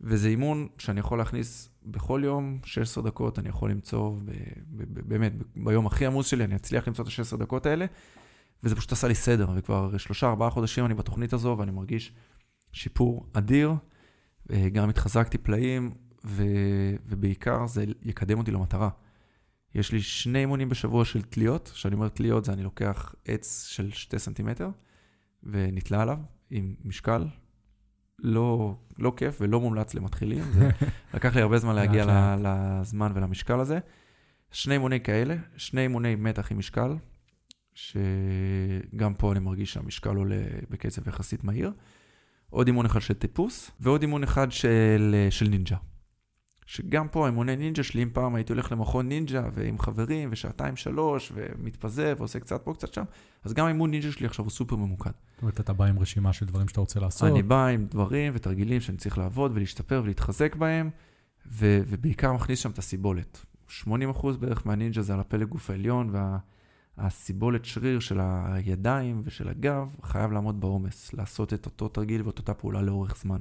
וזה אימון שאני יכול להכניס בכל יום, 16 דקות, אני יכול למצוא, ב, ב, ב, באמת, ביום הכי עמוס שלי, אני אצליח למצוא את ה-16 דקות האלה, וזה פשוט עשה לי סדר, וכבר שלושה, ארבעה חודשים אני בתוכנית הזו, ואני מרגיש שיפור אדיר. אה, גם התחזקתי פלאים, ו, ובעיקר זה יקדם אותי למטרה. יש לי שני אימונים בשבוע של תליות, כשאני אומר תליות זה אני לוקח עץ של שתי סנטימטר, ונתלה עליו עם משקל לא, לא כיף ולא מומלץ למתחילים. זה [laughs] לקח לי הרבה זמן להגיע ל, לזמן ולמשקל הזה. שני אימוני כאלה, שני אימוני מתח עם משקל, שגם פה אני מרגיש שהמשקל עולה בקצב יחסית מהיר. עוד אימון אחד של טיפוס, ועוד אימון אחד של, של נינג'ה. שגם פה אימוני נינג'ה שלי, אם פעם הייתי הולך למכון נינג'ה ועם חברים ושעתיים שלוש ומתפזר ועושה קצת פה קצת שם, אז גם האימון נינג'ה שלי עכשיו הוא סופר ממוקד. זאת אומרת, אתה בא עם רשימה של דברים שאתה רוצה לעשות. אני בא עם דברים ותרגילים שאני צריך לעבוד ולהשתפר ולהתחזק בהם, ו- ובעיקר מכניס שם את הסיבולת. 80% בערך מהנינג'ה זה על הפלג גוף העליון, והסיבולת וה- שריר של הידיים ושל הגב חייב לעמוד בעומס, לעשות את אותו תרגיל ואת אותה פעולה לאורך זמן.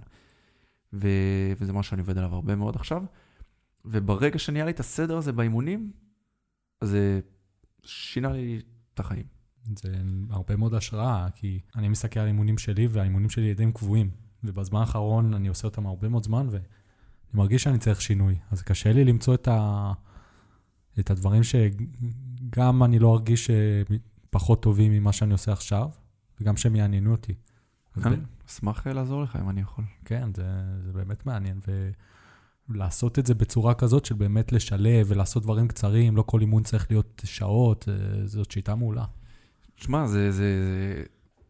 ו- וזה מה שאני עובד עליו הרבה מאוד עכשיו. וברגע שנהיה לי את הסדר הזה באימונים, אז זה שינה לי את החיים. זה הרבה מאוד השראה, כי אני מסתכל על אימונים שלי, והאימונים שלי די קבועים. ובזמן האחרון אני עושה אותם הרבה מאוד זמן, ואני מרגיש שאני צריך שינוי. אז קשה לי למצוא את, ה... את הדברים שגם אני לא ארגיש פחות טובים ממה שאני עושה עכשיו, וגם שהם יעניינו אותי. אני אשמח לעזור לך אם אני יכול. כן, זה, זה באמת מעניין. ולעשות את זה בצורה כזאת של באמת לשלב ולעשות דברים קצרים, לא כל אימון צריך להיות שעות, אה, זאת שיטה מעולה. שמע, זה, זה, זה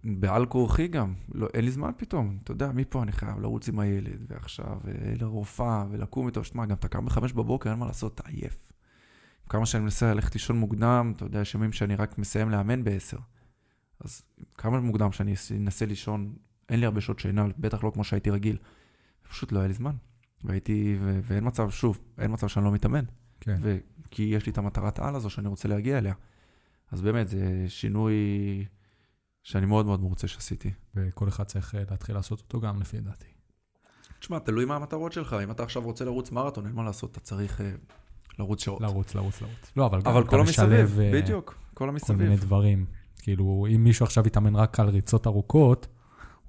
בעל כורחי גם, לא, אין לי זמן פתאום. אתה יודע, מפה אני חייב לרוץ עם הילד, ועכשיו אה, לרופאה, ולקום איתו. שמע, גם אתה קם בחמש בבוקר, אין מה לעשות, אתה עייף. כמה שאני מנסה ללכת לישון מוקדם, אתה יודע, יש ימים שאני רק מסיים לאמן בעשר. אז כמה מוקדם שאני אנסה לישון, אין לי הרבה שעות שינה, בטח לא כמו שהייתי רגיל. פשוט לא היה לי זמן. והייתי, ו- ואין מצב, שוב, אין מצב שאני לא מתאמן. כן. ו- כי יש לי את המטרת על הזו שאני רוצה להגיע אליה. אז באמת, זה שינוי שאני מאוד מאוד מרוצה שעשיתי. וכל אחד צריך אה, להתחיל לעשות אותו גם, לפי דעתי. תשמע, תלוי מה המטרות שלך. אם אתה עכשיו רוצה לרוץ מרתון, אין מה לעשות, אתה צריך uh, לרוץ שעות. לרוץ, לרוץ, לרוץ. לא, אבל גם אבל אתה כל המסביב, משלב, אה, בדיוק, כל כל מיני המסביב. דברים. כאילו, אם מישהו עכשיו יתאמן רק על ריצות ארוכות,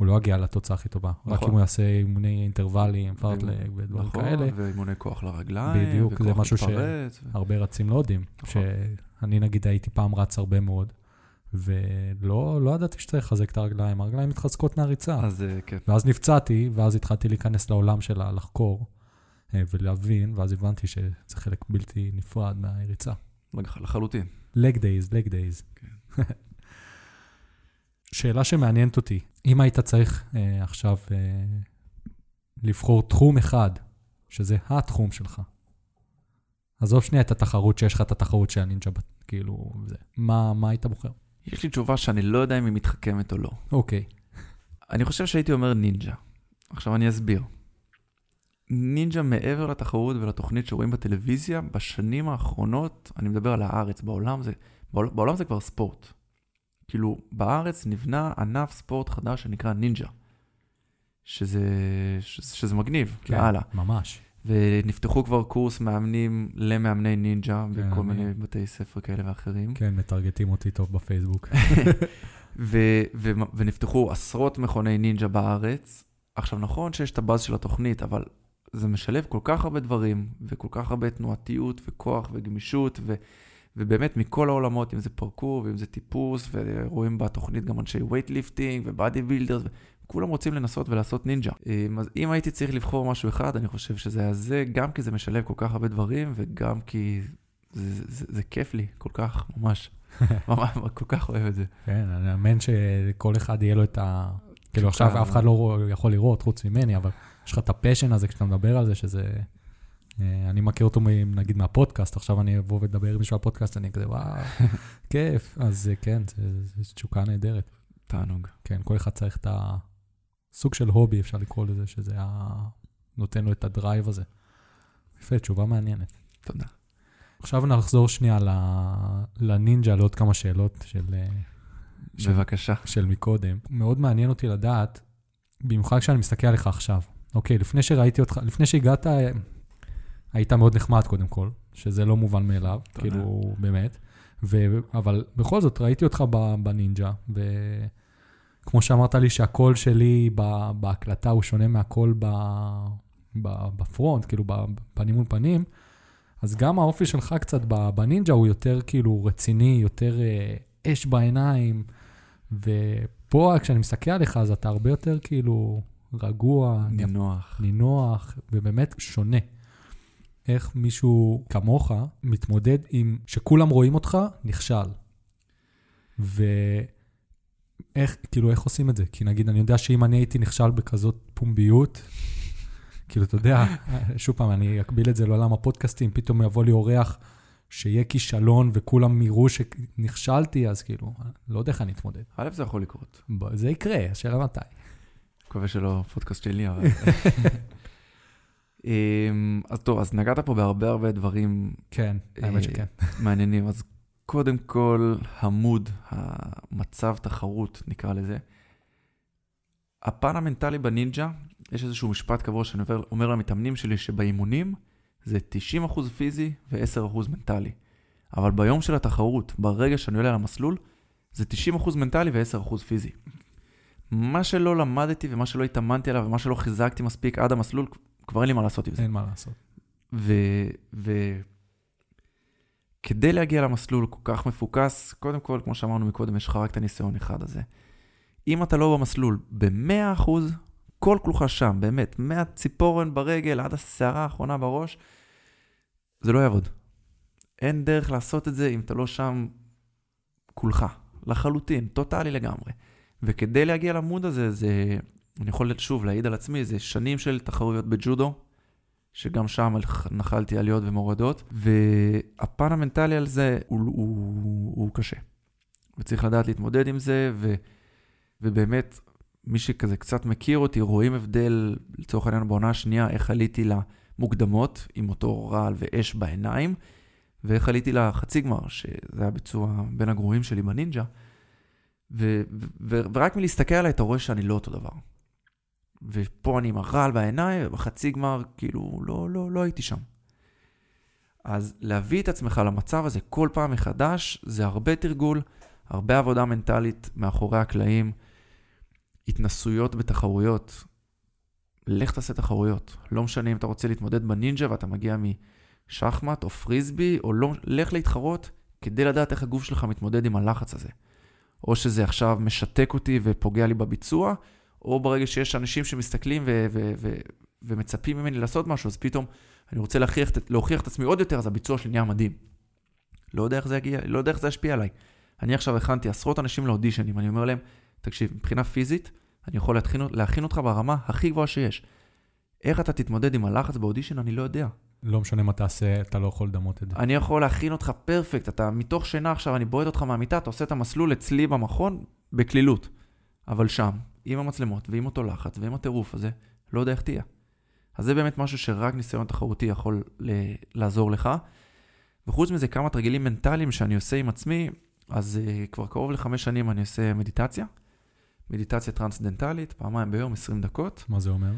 הוא לא יגיע לתוצאה הכי טובה. רק נכון. אם הוא יעשה אימוני אינטרוולים, פארטלג ודברים נכון, כאלה, ואימוני כוח לרגליים, בדיוק, זה משהו מתפרץ, ו- הרבה רצים לא יודעים. נכון. שאני נגיד הייתי פעם רץ הרבה מאוד, ולא לא ידעתי שצריך לחזק את הרגליים, הרגליים מתחזקות מהריצה. אז אה, כן. ואז נפצעתי, ואז התחלתי להיכנס לעולם שלה, לחקור אה, ולהבין, ואז הבנתי שזה חלק בלתי נפרד מהריצה. לח- לחלוטין. leg days, leg days. כן. [laughs] שאלה שמעניינת אותי, אם היית צריך אה, עכשיו אה, לבחור תחום אחד, שזה התחום שלך, עזוב שנייה את התחרות שיש לך את התחרות של הנינג'ה, כאילו, זה, מה, מה היית בוחר? יש לי תשובה שאני לא יודע אם היא מתחכמת או לא. אוקיי, אני חושב שהייתי אומר נינג'ה. עכשיו אני אסביר. נינג'ה מעבר לתחרות ולתוכנית שרואים בטלוויזיה, בשנים האחרונות, אני מדבר על הארץ, בעולם זה, בעול- בעולם זה כבר ספורט. כאילו, בארץ נבנה ענף ספורט חדש שנקרא נינג'ה. שזה, שזה, שזה מגניב, כן, לאללה. ממש. ונפתחו כבר קורס מאמנים למאמני נינג'ה כן, בכל אני- מיני בתי ספר כאלה ואחרים. כן, מטרגטים אותי טוב בפייסבוק. [laughs] ו- ו- ונפתחו עשרות מכוני נינג'ה בארץ. עכשיו, נכון שיש את הבאז של התוכנית, אבל זה משלב כל כך הרבה דברים, וכל כך הרבה תנועתיות, וכוח, וגמישות, ו- ובאמת מכל העולמות, אם זה פרקור, ואם זה טיפוס, ורואים בתוכנית גם אנשי weightlifting, ו bodybuilders, כולם רוצים לנסות ולעשות נינג'ה. אמ, אז אם הייתי צריך לבחור משהו אחד, אני חושב שזה היה זה, גם כי זה משלב כל כך הרבה דברים, וגם כי זה, זה, זה כיף לי כל כך, ממש. [laughs] ממש, כל כך אוהב את זה. כן, אני מאמין שכל אחד יהיה לו את ה... כאילו עכשיו אף אחד לא יכול לראות חוץ ממני, אבל יש לך את ה passion הזה כשאתה מדבר על זה, שזה... אה, אני מכיר אותו נגיד מהפודקאסט, עכשיו אני אבוא ואדבר עם מישהו בפודקאסט, אני כזה, וואו, [laughs] כיף. אז אה, כן, זו תשוקה נהדרת. תענוג. כן, כל אחד צריך את הסוג של hobby, אפשר לקרוא לזה, שזה נותן לו את ה drive הזה. יפה, תשובה מעניינת. תודה. עכשיו נחזור שנייה לנינג'ה, לעוד כמה שאלות של... אה, בבקשה. של, של מקודם. מאוד מעניין אותי לדעת, במיוחד כשאני מסתכל עליך עכשיו. אוקיי, לפני שראיתי אותך, לפני שהגעת, היית מאוד נחמד קודם כל, שזה לא מובן מאליו, תודה. כאילו, באמת. ו... אבל בכל זאת, ראיתי אותך בנינג'ה, וכמו שאמרת לי שהקול שלי בהקלטה הוא שונה מהקול ב... בפרונט, כאילו בפנים מול פנים, אז גם האופי שלך קצת בנינג'ה הוא יותר כאילו רציני, יותר אה, אש בעיניים, ופה כשאני מסתכל עליך, אז אתה הרבה יותר כאילו רגוע. נינוח. נינוח, ובאמת שונה. איך מישהו כמוך מתמודד עם שכולם רואים אותך, נכשל. ואיך, כאילו, איך עושים את זה? כי נגיד, אני יודע שאם אני הייתי נכשל בכזאת פומביות, כאילו, אתה יודע, [laughs] שוב פעם, אני אקביל את זה לעולם הפודקאסטים, פתאום יבוא לי אורח שיהיה כישלון וכולם יראו שנכשלתי, אז כאילו, לא יודע איך אני אתמודד. א', זה יכול לקרות. זה יקרה, השאלה מתי. מקווה שלא פודקאסט שלי, אבל... [laughs] אמ, אז טוב, אז נגעת פה בהרבה הרבה דברים... כן, האמת אה, שכן. [laughs] מעניינים. אז קודם כל, המוד, המצב תחרות, נקרא לזה. הפן המנטלי בנינג'ה, יש איזשהו משפט קבוע שאני אומר, אומר למתאמנים שלי שבאימונים זה 90% פיזי ו-10% מנטלי. אבל ביום של התחרות, ברגע שאני עולה על המסלול, זה 90% מנטלי ו-10% פיזי. מה שלא למדתי ומה שלא התאמנתי עליו ומה שלא חיזקתי מספיק עד המסלול, כבר אין לי מה לעשות עם זה. אין מה לעשות. וכדי להגיע למסלול כל כך מפוקס, קודם כל, כמו שאמרנו מקודם, יש לך רק את הניסיון אחד הזה. אם אתה לא במסלול ב-100%, כל כולך שם, באמת, מהציפורן ברגל עד השערה האחרונה בראש, זה לא יעבוד. אין דרך לעשות את זה אם אתה לא שם כולך, לחלוטין, טוטאלי לגמרי. וכדי להגיע למוד הזה, זה, אני יכול שוב להעיד על עצמי, זה שנים של תחרויות בג'ודו, שגם שם נחלתי עליות ומורדות, והפן המנטלי על זה הוא, הוא, הוא, הוא קשה. וצריך לדעת להתמודד עם זה, ו, ובאמת, מי שכזה קצת מכיר אותי, רואים הבדל, לצורך העניין בעונה השנייה, איך עליתי למוקדמות, עם אותו רעל ואש בעיניים, ואיך עליתי לחצי גמר, שזה היה ביצוע בין הגרועים שלי בנינג'ה. ו- ו- ורק מלהסתכל עליי, אתה רואה שאני לא אותו דבר. ופה אני עם הרעל בעיניים, ובחצי גמר, כאילו, לא, לא, לא הייתי שם. אז להביא את עצמך למצב הזה כל פעם מחדש, זה הרבה תרגול, הרבה עבודה מנטלית מאחורי הקלעים, התנסויות בתחרויות. לך תעשה תחרויות. לא משנה אם אתה רוצה להתמודד בנינג'ה ואתה מגיע משחמט או פריסבי, או לא, לך להתחרות כדי לדעת איך הגוף שלך מתמודד עם הלחץ הזה. או שזה עכשיו משתק אותי ופוגע לי בביצוע, או ברגע שיש אנשים שמסתכלים ו- ו- ו- ומצפים ממני לעשות משהו, אז פתאום אני רוצה להוכיח, להוכיח את עצמי עוד יותר, אז הביצוע שלי נהיה מדהים. לא יודע איך זה יגיע, לא יודע איך זה ישפיע עליי. אני עכשיו הכנתי עשרות אנשים לאודישנים, אני אומר להם, תקשיב, מבחינה פיזית, אני יכול להכין, להכין אותך ברמה הכי גבוהה שיש. איך אתה תתמודד עם הלחץ באודישן, אני לא יודע. לא משנה מה תעשה, אתה לא יכול לדמות את זה. אני יכול להכין אותך פרפקט, אתה מתוך שינה עכשיו, אני בועט אותך מהמיטה, אתה עושה את המסלול אצלי במכון בקלילות. אבל שם, עם המצלמות ועם אותו לחץ ועם הטירוף הזה, לא יודע איך תהיה. אז זה באמת משהו שרק ניסיון תחרותי יכול ל- לעזור לך. וחוץ מזה, כמה תרגילים מנטליים שאני עושה עם עצמי, אז אה, כבר קרוב לחמש שנים אני עושה מדיטציה. מדיטציה טרנסדנטלית, פעמיים ביום, 20 דקות. מה זה אומר?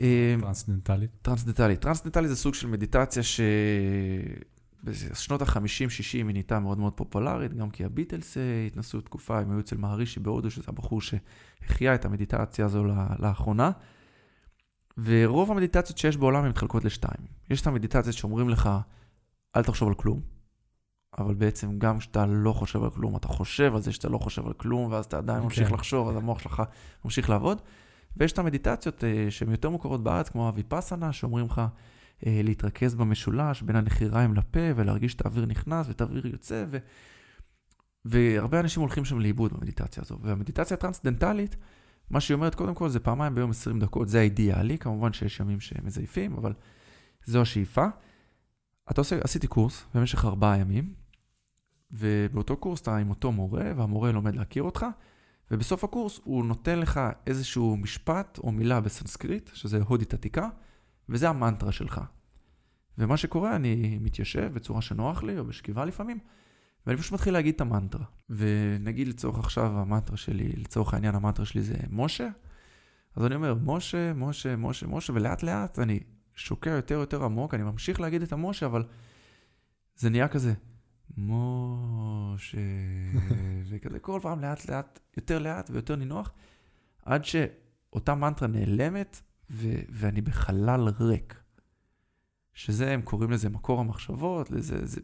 אה, טרנסדנטלית? טרנסדנטלית. טרנסדנטלית זה סוג של מדיטציה שבשנות ה-50-60 היא נהייתה מאוד מאוד פופולרית, גם כי הביטלס אה, התנסו תקופה, הם היו אצל מהרישי בהודו, שזה הבחור שהחיה את המדיטציה הזו לאחרונה. ורוב המדיטציות שיש בעולם הן מתחלקות לשתיים. יש את המדיטציות שאומרים לך, אל תחשוב על כלום, אבל בעצם גם כשאתה לא חושב על כלום, אתה חושב על זה שאתה לא חושב על כלום, ואז אתה עדיין okay. ממשיך כן. לחשוב, אז המוח שלך ממשיך לעבוד. ויש את המדיטציות uh, שהן יותר מוכרות בארץ, כמו הוויפאסנה, שאומרים לך להתרכז במשולש בין הנחיריים לפה ולהרגיש את האוויר נכנס ואת האוויר יוצא, ו... והרבה אנשים הולכים שם לאיבוד במדיטציה הזו. והמדיטציה הטרנסדנטלית, מה שהיא אומרת קודם כל זה פעמיים ביום 20 דקות, זה האידיאלי, כמובן שיש ימים שמזייפים, אבל זו השאיפה. אתה עושה, עשיתי קורס במשך ארבעה ימים, ובאותו קורס אתה עם אותו מורה, והמורה לומד להכיר אותך, ובסוף הקורס הוא נותן לך איזשהו משפט או מילה בסנסקריט, שזה הודית עתיקה, וזה המנטרה שלך. ומה שקורה, אני מתיישב בצורה שנוח לי, או בשכיבה לפעמים, ואני פשוט מתחיל להגיד את המנטרה. ונגיד לצורך עכשיו המנטרה שלי, לצורך העניין המנטרה שלי זה משה, אז אני אומר, משה, משה, משה, משה, ולאט לאט אני שוקע יותר יותר עמוק, אני ממשיך להגיד את המשה, אבל זה נהיה כזה, משה, [laughs] וכזה כל פעם לאט לאט, יותר לאט ויותר נינוח, עד שאותה מנטרה נעלמת ו- ואני בחלל ריק. שזה, הם קוראים לזה מקור המחשבות, לזה, זה,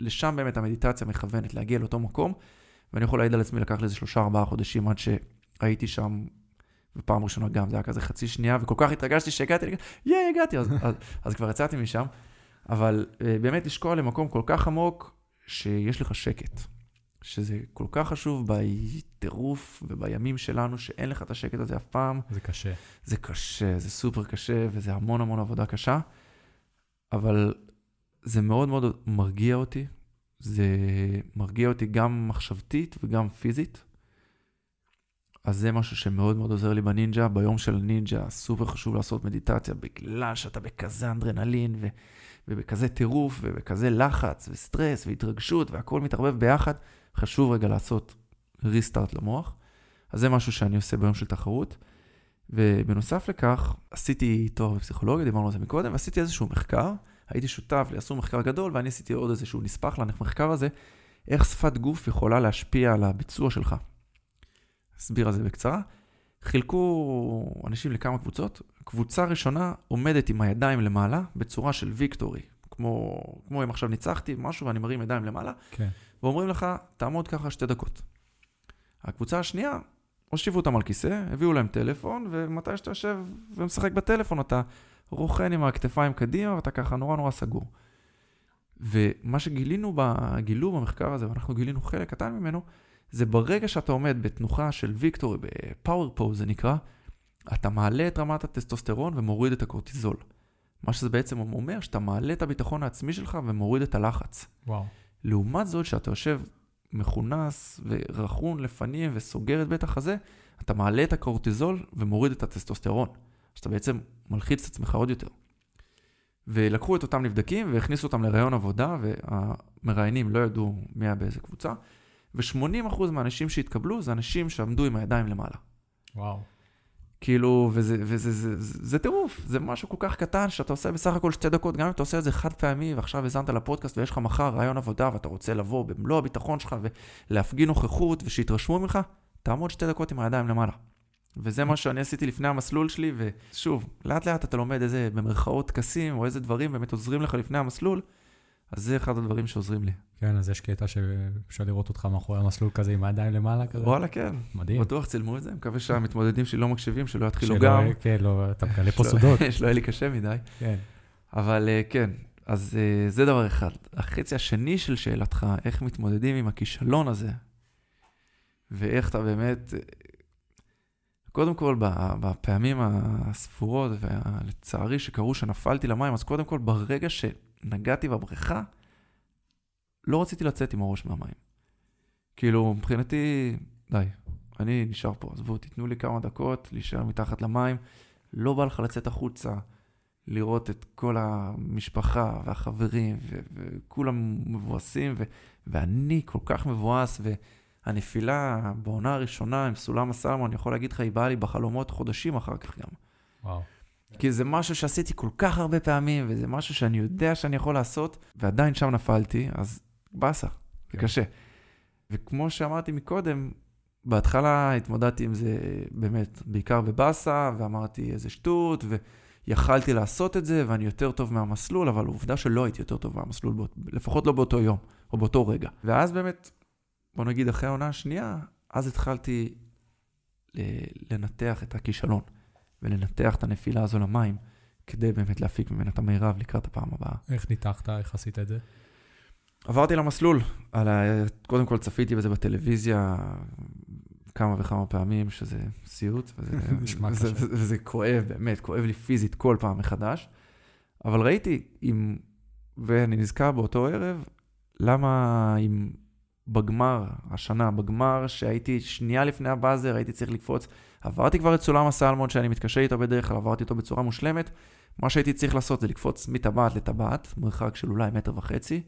לשם באמת המדיטציה מכוונת, להגיע לאותו מקום, ואני יכול להעיד על עצמי, לקח לזה שלושה ארבעה חודשים עד שהייתי שם, ופעם ראשונה גם, זה היה כזה חצי שנייה, וכל כך התרגשתי שהגעתי, יאי, הגעתי, אז, אז, אז כבר יצאתי משם, אבל אה, באמת לשקוע למקום כל כך עמוק, שיש לך שקט. שזה כל כך חשוב בטירוף ובימים שלנו, שאין לך את השקט הזה אף פעם. זה קשה. זה קשה, זה סופר קשה, וזה המון המון עבודה קשה, אבל זה מאוד מאוד מרגיע אותי. זה מרגיע אותי גם מחשבתית וגם פיזית. אז זה משהו שמאוד מאוד עוזר לי בנינג'ה. ביום של נינג'ה סופר חשוב לעשות מדיטציה, בגלל שאתה בכזה אנדרנלין ו... ובכזה טירוף ובכזה לחץ וסטרס והתרגשות והכל מתערבב ביחד. חשוב רגע לעשות ריסטארט למוח. אז זה משהו שאני עושה ביום של תחרות. ובנוסף לכך, עשיתי תואר בפסיכולוגיה, דיברנו על זה מקודם, ועשיתי איזשהו מחקר. הייתי שותף לעשו מחקר גדול, ואני עשיתי עוד איזשהו נספח למחקר הזה, איך שפת גוף יכולה להשפיע על הביצוע שלך. אסביר על זה בקצרה. חילקו אנשים לכמה קבוצות. קבוצה ראשונה עומדת עם הידיים למעלה בצורה של ויקטורי, כמו, כמו אם עכשיו ניצחתי משהו ואני מרים ידיים למעלה, כן. ואומרים לך, תעמוד ככה שתי דקות. הקבוצה השנייה, הושיבו אותם על כיסא, הביאו להם טלפון, ומתי שאתה יושב ומשחק בטלפון, אתה רוכן עם הכתפיים קדימה, ואתה ככה נורא נורא סגור. ומה שגילינו, גילו במחקר הזה, ואנחנו גילינו חלק קטן ממנו, זה ברגע שאתה עומד בתנוחה של ויקטורי, בפאוור פוז זה נקרא, אתה מעלה את רמת הטסטוסטרון ומוריד את הקורטיזול. מה שזה בעצם אומר, שאתה מעלה את הביטחון העצמי שלך ומוריד את הלחץ. וואו. לעומת זאת, שאתה יושב מכונס ורכון לפנים וסוגר את בית החזה, אתה מעלה את הקורטיזול ומוריד את הטסטוסטרון. אז אתה בעצם מלחיץ את עצמך עוד יותר. ולקחו את אותם נבדקים והכניסו אותם לראיון עבודה, והמראיינים לא ידעו מי היה באיזה קבוצה, ו-80% מהאנשים שהתקבלו זה אנשים שעמדו עם הידיים למעלה. וואו. כאילו, וזה, וזה זה, זה, זה טירוף, זה משהו כל כך קטן שאתה עושה בסך הכל שתי דקות, גם אם אתה עושה את זה חד פעמי ועכשיו האזנת לפודקאסט ויש לך מחר רעיון עבודה ואתה רוצה לבוא במלוא הביטחון שלך ולהפגין נוכחות ושיתרשמו ממך, תעמוד שתי דקות עם הידיים למעלה. וזה מה שאני עשיתי לפני המסלול שלי, ושוב, לאט לאט אתה לומד איזה במרכאות טקסים או איזה דברים באמת עוזרים לך לפני המסלול, אז זה אחד הדברים שעוזרים לי. כן, אז יש קטע שאפשר לראות אותך מאחורי המסלול כזה עם הידיים למעלה כזה. וואלה, כן. מדהים. בטוח צילמו את זה, מקווה שהמתמודדים שלי לא מקשיבים, שלא יתחילו גם. כן, לא, אתה מגלה [laughs] פה סודות. [laughs] שלא יהיה לי קשה מדי. כן. אבל אה, כן, אז אה, זה דבר אחד. החצי השני של שאלתך, איך מתמודדים עם הכישלון הזה, ואיך אתה באמת, אה, קודם כל, בפעמים הספורות, ולצערי שקרו שנפלתי למים, אז קודם כל, ברגע שנגעתי בבריכה, לא רציתי לצאת עם הראש מהמים. כאילו, מבחינתי, די, אני נשאר פה, עזבו, תיתנו לי כמה דקות להישאר מתחת למים, לא בא לך לצאת החוצה. לראות את כל המשפחה והחברים, ו- וכולם מבואסים, ו- ואני כל כך מבואס, והנפילה בעונה הראשונה עם סולם הסלמון, אני יכול להגיד לך, היא באה לי בחלומות חודשים אחר כך גם. וואו. כי זה משהו שעשיתי כל כך הרבה פעמים, וזה משהו שאני יודע שאני יכול לעשות, ועדיין שם נפלתי, אז באסה, זה כן. קשה. וכמו שאמרתי מקודם, בהתחלה התמודדתי עם זה באמת, בעיקר בבאסה, ואמרתי איזה שטות, ויכלתי לעשות את זה, ואני יותר טוב מהמסלול, אבל עובדה שלא הייתי יותר טוב מהמסלול, לפחות לא באותו יום, או באותו רגע. ואז באמת, בוא נגיד אחרי העונה השנייה, אז התחלתי ל- לנתח את הכישלון, ולנתח את הנפילה הזו למים, כדי באמת להפיק ממנה את המירב לקראת הפעם הבאה. איך ניתחת, איך עשית את זה? עברתי למסלול. על ה... קודם כל צפיתי בזה בטלוויזיה כמה וכמה פעמים, שזה סיוט, וזה, [laughs] וזה. וזה, וזה כואב, באמת, כואב לי פיזית כל פעם מחדש. אבל ראיתי, אם, ואני נזכר באותו ערב, למה אם בגמר, השנה, בגמר שהייתי שנייה לפני הבאזר, הייתי צריך לקפוץ, עברתי כבר את סולם הסלמון שאני מתקשר איתו בדרך כלל, עברתי אותו בצורה מושלמת. מה שהייתי צריך לעשות זה לקפוץ מטבעת לטבעת, מרחק של אולי מטר וחצי,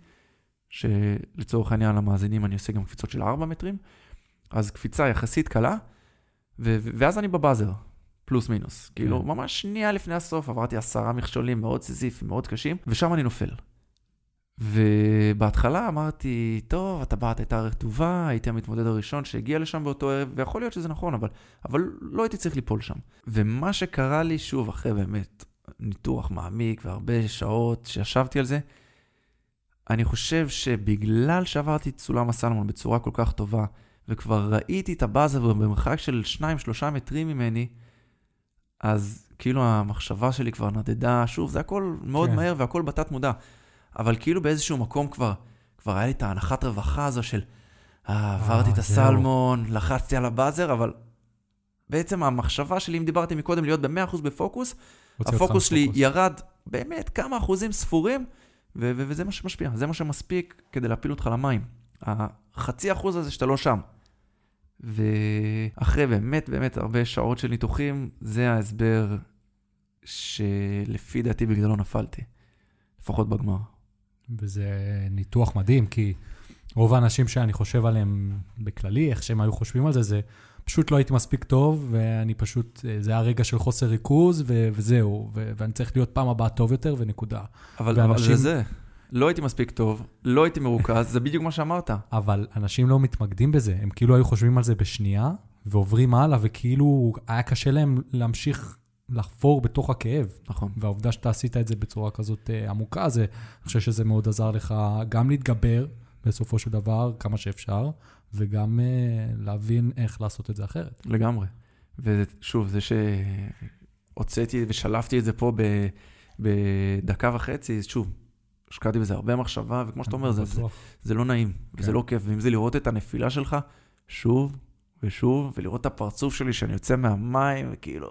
שלצורך העניין למאזינים אני עושה גם קפיצות של 4 מטרים, אז קפיצה יחסית קלה, ו- ואז אני בבאזר, פלוס מינוס. כאילו, ממש שנייה לפני הסוף עברתי עשרה מכשולים מאוד סיזיפיים, מאוד קשים, ושם אני נופל. ובהתחלה אמרתי, טוב, הטבעת הייתה רטובה, הייתי המתמודד הראשון שהגיע לשם באותו ערב, ויכול להיות שזה נכון, אבל, אבל לא הייתי צריך ליפול שם. ומה שקרה לי, שוב, אחרי באמת ניתוח מעמיק והרבה שעות שישבתי על זה, אני חושב שבגלל שעברתי את סולם הסלמון בצורה כל כך טובה, וכבר ראיתי את הבאזר במרחק של 2-3 מטרים ממני, אז כאילו המחשבה שלי כבר נדדה, שוב, זה הכל מאוד כן. מהר והכל בתת מודע. אבל כאילו באיזשהו מקום כבר, כבר היה לי את ההנחת רווחה הזו של, אה, עברתי את זהו. הסלמון, לחצתי על הבאזר, אבל בעצם המחשבה שלי, אם דיברתי מקודם להיות ב-100% בפוקוס, הפוקוס שלי מפוקוס. ירד באמת כמה אחוזים ספורים, ו- ו- וזה מה שמשפיע, זה מה שמספיק כדי להפיל אותך למים. החצי אחוז הזה שאתה לא שם. ואחרי באמת באמת הרבה שעות של ניתוחים, זה ההסבר שלפי דעתי בגללו נפלתי. לפחות בגמר. וזה ניתוח מדהים, כי רוב האנשים שאני חושב עליהם בכללי, איך שהם היו חושבים על זה, זה פשוט לא הייתי מספיק טוב, ואני פשוט, אה, זה היה רגע של חוסר ריכוז, ו- וזהו, ו- ואני צריך להיות פעם הבאה טוב יותר, ונקודה. אבל, אבל ואנשים- זה זה. לא הייתי מספיק טוב, לא הייתי מרוכז, זה בדיוק מה שאמרת. אבל אנשים לא מתמקדים בזה, הם כאילו היו חושבים על זה בשנייה, ועוברים הלאה, וכאילו היה קשה להם להמשיך לחפור בתוך הכאב. נכון. והעובדה שאתה עשית את זה בצורה כזאת אה, עמוקה, זה, אני חושב שזה מאוד עזר לך גם להתגבר בסופו של דבר, כמה שאפשר, וגם אה, להבין איך לעשות את זה אחרת. לגמרי. ושוב, זה שהוצאתי ושלפתי את זה פה ב, בדקה וחצי, שוב, השקעתי בזה הרבה מחשבה, וכמו שאתה אומר, זה, זה. זה לא נעים, וזה כן. לא כיף, ואם זה לראות את הנפילה שלך שוב ושוב, ולראות את הפרצוף שלי שאני יוצא מהמים, וכאילו...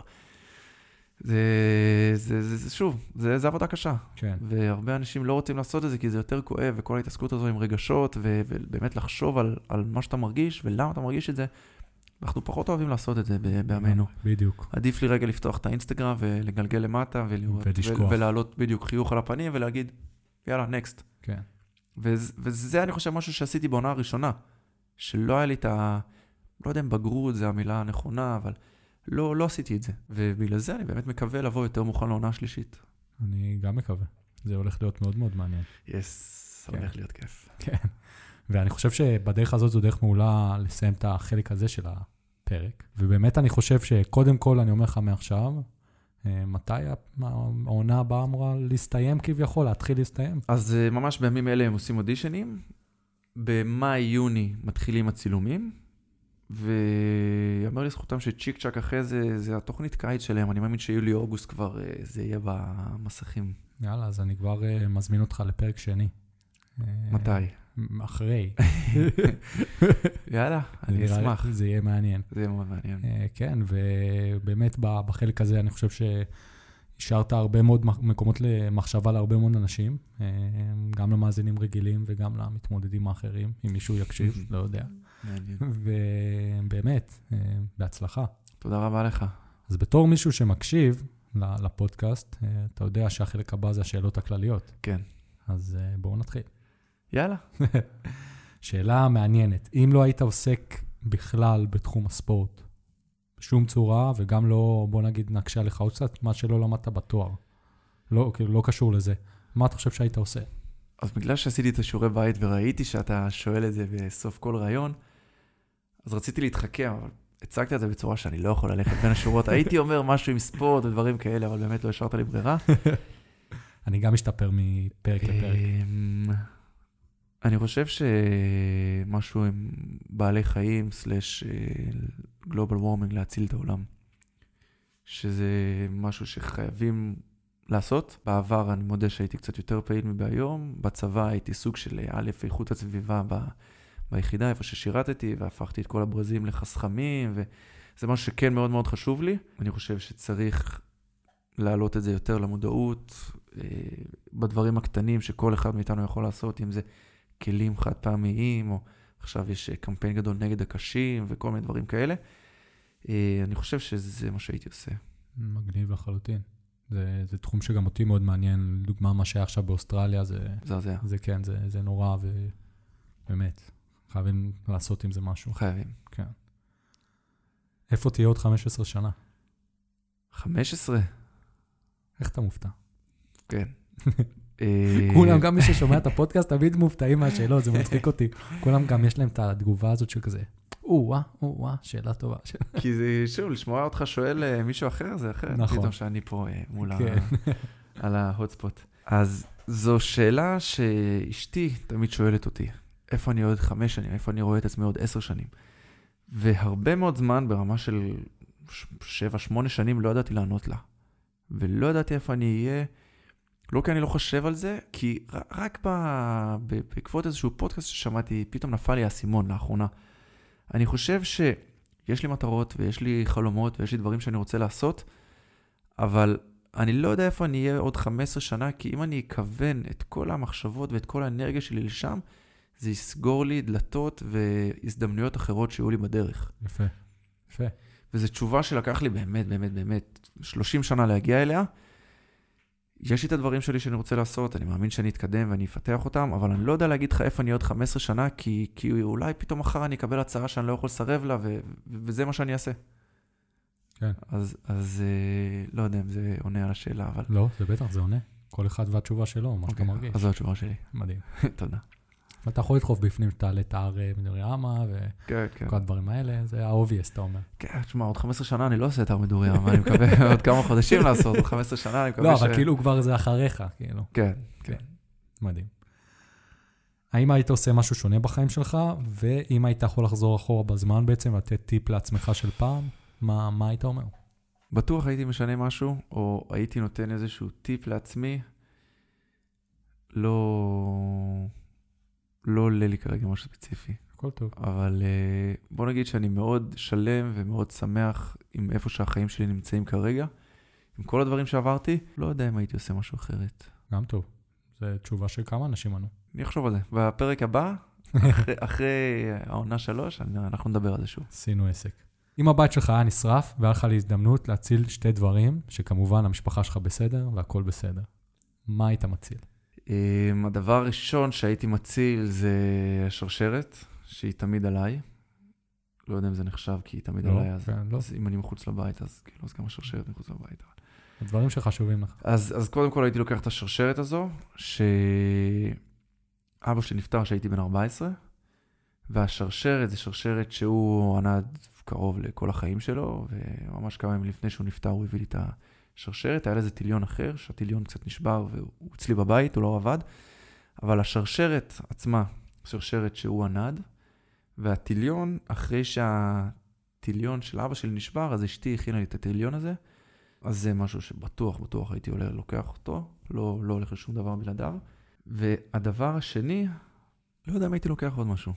זה, זה, זה, זה שוב, זה, זה עבודה קשה. כן, והרבה אנשים לא רוצים לעשות את זה כי זה יותר כואב, וכל ההתעסקות הזו עם רגשות, ו- ובאמת לחשוב על, על מה שאתה מרגיש ולמה אתה מרגיש את זה, אנחנו פחות אוהבים לעשות את זה בימינו. בדיוק. עדיף לי רגע לפתוח את האינסטגרם ולגלגל למטה ולראות, ולשכוח. ולהעלות בדיוק חיוך על הפנים ולהגיד, יאללה, נקסט. כן. וזה, וזה, אני חושב, משהו שעשיתי בעונה הראשונה, שלא היה לי את ה... לא יודע אם בגרות זה המילה הנכונה, אבל לא, לא עשיתי את זה. ובגלל זה אני באמת מקווה לבוא יותר מוכן לעונה השלישית. אני גם מקווה. זה הולך להיות מאוד מאוד מעניין. יס, כן. הולך להיות כיף. כן. ואני חושב שבדרך הזאת זו דרך מעולה לסיים את החלק הזה של הפרק. ובאמת אני חושב שקודם כל, אני אומר לך מעכשיו, אה, מתי העונה הבאה אמורה להסתיים כביכול, להתחיל להסתיים? אז אה, ממש בימים אלה הם עושים אודישנים. במאי-יוני מתחילים הצילומים, ויאמר לזכותם שצ'יק צ'אק אחרי זה, זה התוכנית קיץ שלהם, אני מאמין שיולי-אוגוסט כבר אה, זה יהיה במסכים. יאללה, אז אני כבר אה, מזמין אותך לפרק שני. אה, מתי? אחרי. [laughs] יאללה, אני אשמח. זה יהיה מעניין. זה יהיה מאוד מעניין. כן, ובאמת בחלק הזה אני חושב שהשארת הרבה מאוד מקומות למחשבה להרבה מאוד אנשים, גם למאזינים רגילים וגם למתמודדים האחרים, אם מישהו יקשיב, [laughs] לא יודע. ובאמת, אה, בהצלחה. תודה רבה לך. אז בתור מישהו שמקשיב לפודקאסט, אה, אתה יודע שהחלק הבא זה השאלות הכלליות. כן. אז אה, בואו נתחיל. יאללה. [laughs] שאלה מעניינת, אם לא היית עוסק בכלל בתחום הספורט, בשום צורה, וגם לא, בוא נגיד, נקשה עליך עוד קצת, מה שלא למדת בתואר. לא, כאילו, לא קשור לזה. מה אתה חושב שהיית עושה? אז בגלל שעשיתי את השיעורי בית וראיתי שאתה שואל את זה בסוף כל ראיון, אז רציתי להתחכם, אבל הצגת את זה בצורה שאני לא יכול ללכת בין השורות. הייתי אומר משהו עם ספורט ודברים כאלה, אבל באמת לא השארת לי ברירה. [laughs] אני גם משתפר מפרק לפרק. אמ, אני חושב שמשהו עם בעלי חיים, סלאש גלובל וורמינג, להציל את העולם. שזה משהו שחייבים לעשות. בעבר אני מודה שהייתי קצת יותר פעיל מבהיום. בצבא הייתי סוג של א', איכות הסביבה ב, ביחידה, איפה ששירתתי, והפכתי את כל הברזים לחסכמים, וזה משהו שכן מאוד מאוד חשוב לי. אני חושב שצריך להעלות את זה יותר למודעות, אה, בדברים הקטנים שכל אחד מאיתנו יכול לעשות, אם זה כלים חד פעמיים, או עכשיו יש אה, קמפיין גדול נגד הקשים וכל מיני דברים כאלה. אה, אני חושב שזה מה שהייתי עושה. מגניב לחלוטין. זה, זה תחום שגם אותי מאוד מעניין. לדוגמה, מה שהיה עכשיו באוסטרליה, זה, מזעזע. זה כן, זה, זה נורא, ובאמת, חייבים לעשות עם זה משהו. חייבים. כן. איפה תהיה עוד 15 שנה? 15? איך אתה מופתע? כן. [laughs] אה, כולם, גם מי ששומע את הפודקאסט, תמיד מופתעים מהשאלות, זה מצחיק אותי. כולם גם יש להם את התגובה הזאת של כזה, או-אה, או-אה, שאלה טובה. [laughs] כי זה, שוב, לשמוע אותך שואל אה, מישהו אחר, זה אחרת. נכון. פתאום שאני פה אה, מול ה... כן. על ההוטספוט. אז זו שאלה שאשתי תמיד שואלת אותי, איפה אני עוד חמש שנים, איפה אני רואה את עצמי עוד עשר שנים. והרבה מאוד זמן, ברמה של שבע, שמונה שנים, לא ידעתי לענות לה. ולא ידעתי איפה אני אהיה, לא כי אני לא חושב על זה, כי רק. ב- בעקבות איזשהו פודקאסט ששמעתי, פתאום נפל לי האסימון לאחרונה. אני חושב שיש לי מטרות ויש לי חלומות ויש לי דברים שאני רוצה לעשות, אבל אני לא יודע איפה אני אהיה עוד 15 שנה, כי אם אני אכוון את כל המחשבות ואת כל האנרגיה שלי לשם, זה יסגור לי דלתות והזדמנויות אחרות שיהיו לי בדרך. יפה, יפה. וזו תשובה שלקח לי באמת, באמת, באמת 30 שנה להגיע אליה. יש לי את הדברים שלי שאני רוצה לעשות, אני מאמין שאני אתקדם ואני אפתח אותם, אבל אני לא יודע להגיד לך איפה אני עוד 15 שנה, כי, כי אולי פתאום מחר אני אקבל הצעה שאני לא יכול לסרב לה, ו, וזה מה שאני אעשה. כן. אז, אז אה, לא יודע אם זה עונה על השאלה, אבל... לא, זה בטח, זה עונה. כל אחד והתשובה שלו, מה שאתה אוקיי, מרגיש. אז זו התשובה שלי. מדהים. [laughs] תודה. ואתה יכול לדחוף בפנים שתעלה את ההר אה, מדורי אמה כן, כן. וכל הדברים האלה, זה ה-obvious, אתה אומר. כן, תשמע, עוד 15 שנה אני לא עושה את המדורי ים, אני מקווה [laughs] עוד כמה חודשים לעשות, עוד 15 שנה אני מקווה לא, ש... אבל כאילו כבר זה אחריך, כאילו. כן. מדהים. האם היית עושה משהו שונה בחיים שלך, ואם היית יכול לחזור אחורה בזמן בעצם, לתת טיפ לעצמך של פעם, מה, מה היית אומר? בטוח הייתי משנה משהו, או הייתי נותן איזשהו טיפ לעצמי. לא... לא עולה לי כרגע משהו ספציפי, הכל טוב. אבל אה, בוא נגיד שאני מאוד שלם ומאוד שמח עם איפה שהחיים שלי נמצאים כרגע. עם כל הדברים שעברתי, לא יודע אם הייתי עושה משהו אחרת. גם טוב. זו תשובה של כמה אנשים ענו. אני אחשוב על זה. בפרק הבא, [laughs] אחרי, אחרי העונה שלוש, אנחנו נדבר על זה שוב. עשינו עסק. אם הבית שלך היה נשרף, והיה לך להזדמנות להציל שתי דברים, שכמובן המשפחה שלך בסדר והכל בסדר, מה היית מציל? Um, הדבר הראשון שהייתי מציל זה השרשרת, שהיא תמיד עליי. לא יודע אם זה נחשב, כי היא תמיד לא, עליי, אז, כן, לא. אז אם אני מחוץ לבית, אז כאילו, אז גם השרשרת מחוץ לבית. הדברים שחשובים לך. אז, אז קודם כל הייתי לוקח את השרשרת הזו, שאבא שלי נפטר כשהייתי בן 14, והשרשרת זה שרשרת שהוא ענד קרוב לכל החיים שלו, וממש כמה ימים לפני שהוא נפטר הוא הביא לי את השרשרת, היה לזה טיליון אחר, שהטיליון קצת נשבר והוא אצלי בבית, הוא לא עבד, אבל השרשרת עצמה, שרשרת שהוא ענד, והטיליון, אחרי שהטיליון של אבא שלי נשבר, אז אשתי הכינה לי את הטיליון הזה, אז זה משהו שבטוח, בטוח הייתי עולה, לוקח אותו, לא, לא הולך לשום דבר בלעדיו. והדבר השני, לא יודע אם הייתי לוקח עוד משהו.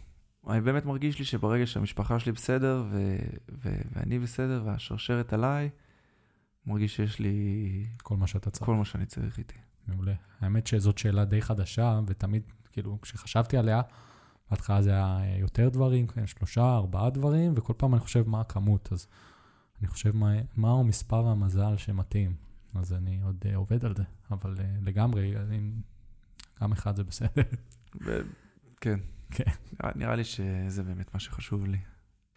אני באמת מרגיש לי שברגע שהמשפחה שלי בסדר, ו- ו- ואני בסדר, והשרשרת עליי, מרגיש שיש לי כל מה שאתה צריך. כל מה שאני צריך איתי. מעולה. האמת שזאת שאלה די חדשה, ותמיד, כאילו, כשחשבתי עליה, בהתחלה זה היה אה, יותר דברים, כן, שלושה, ארבעה דברים, וכל פעם אני חושב מה הכמות, אז אני חושב מה, מהו מספר המזל שמתאים. אז אני עוד uh, עובד על זה, אבל uh, לגמרי, אני, גם אחד זה בסדר. ו- כן. כן. נראה לי שזה באמת מה שחשוב לי.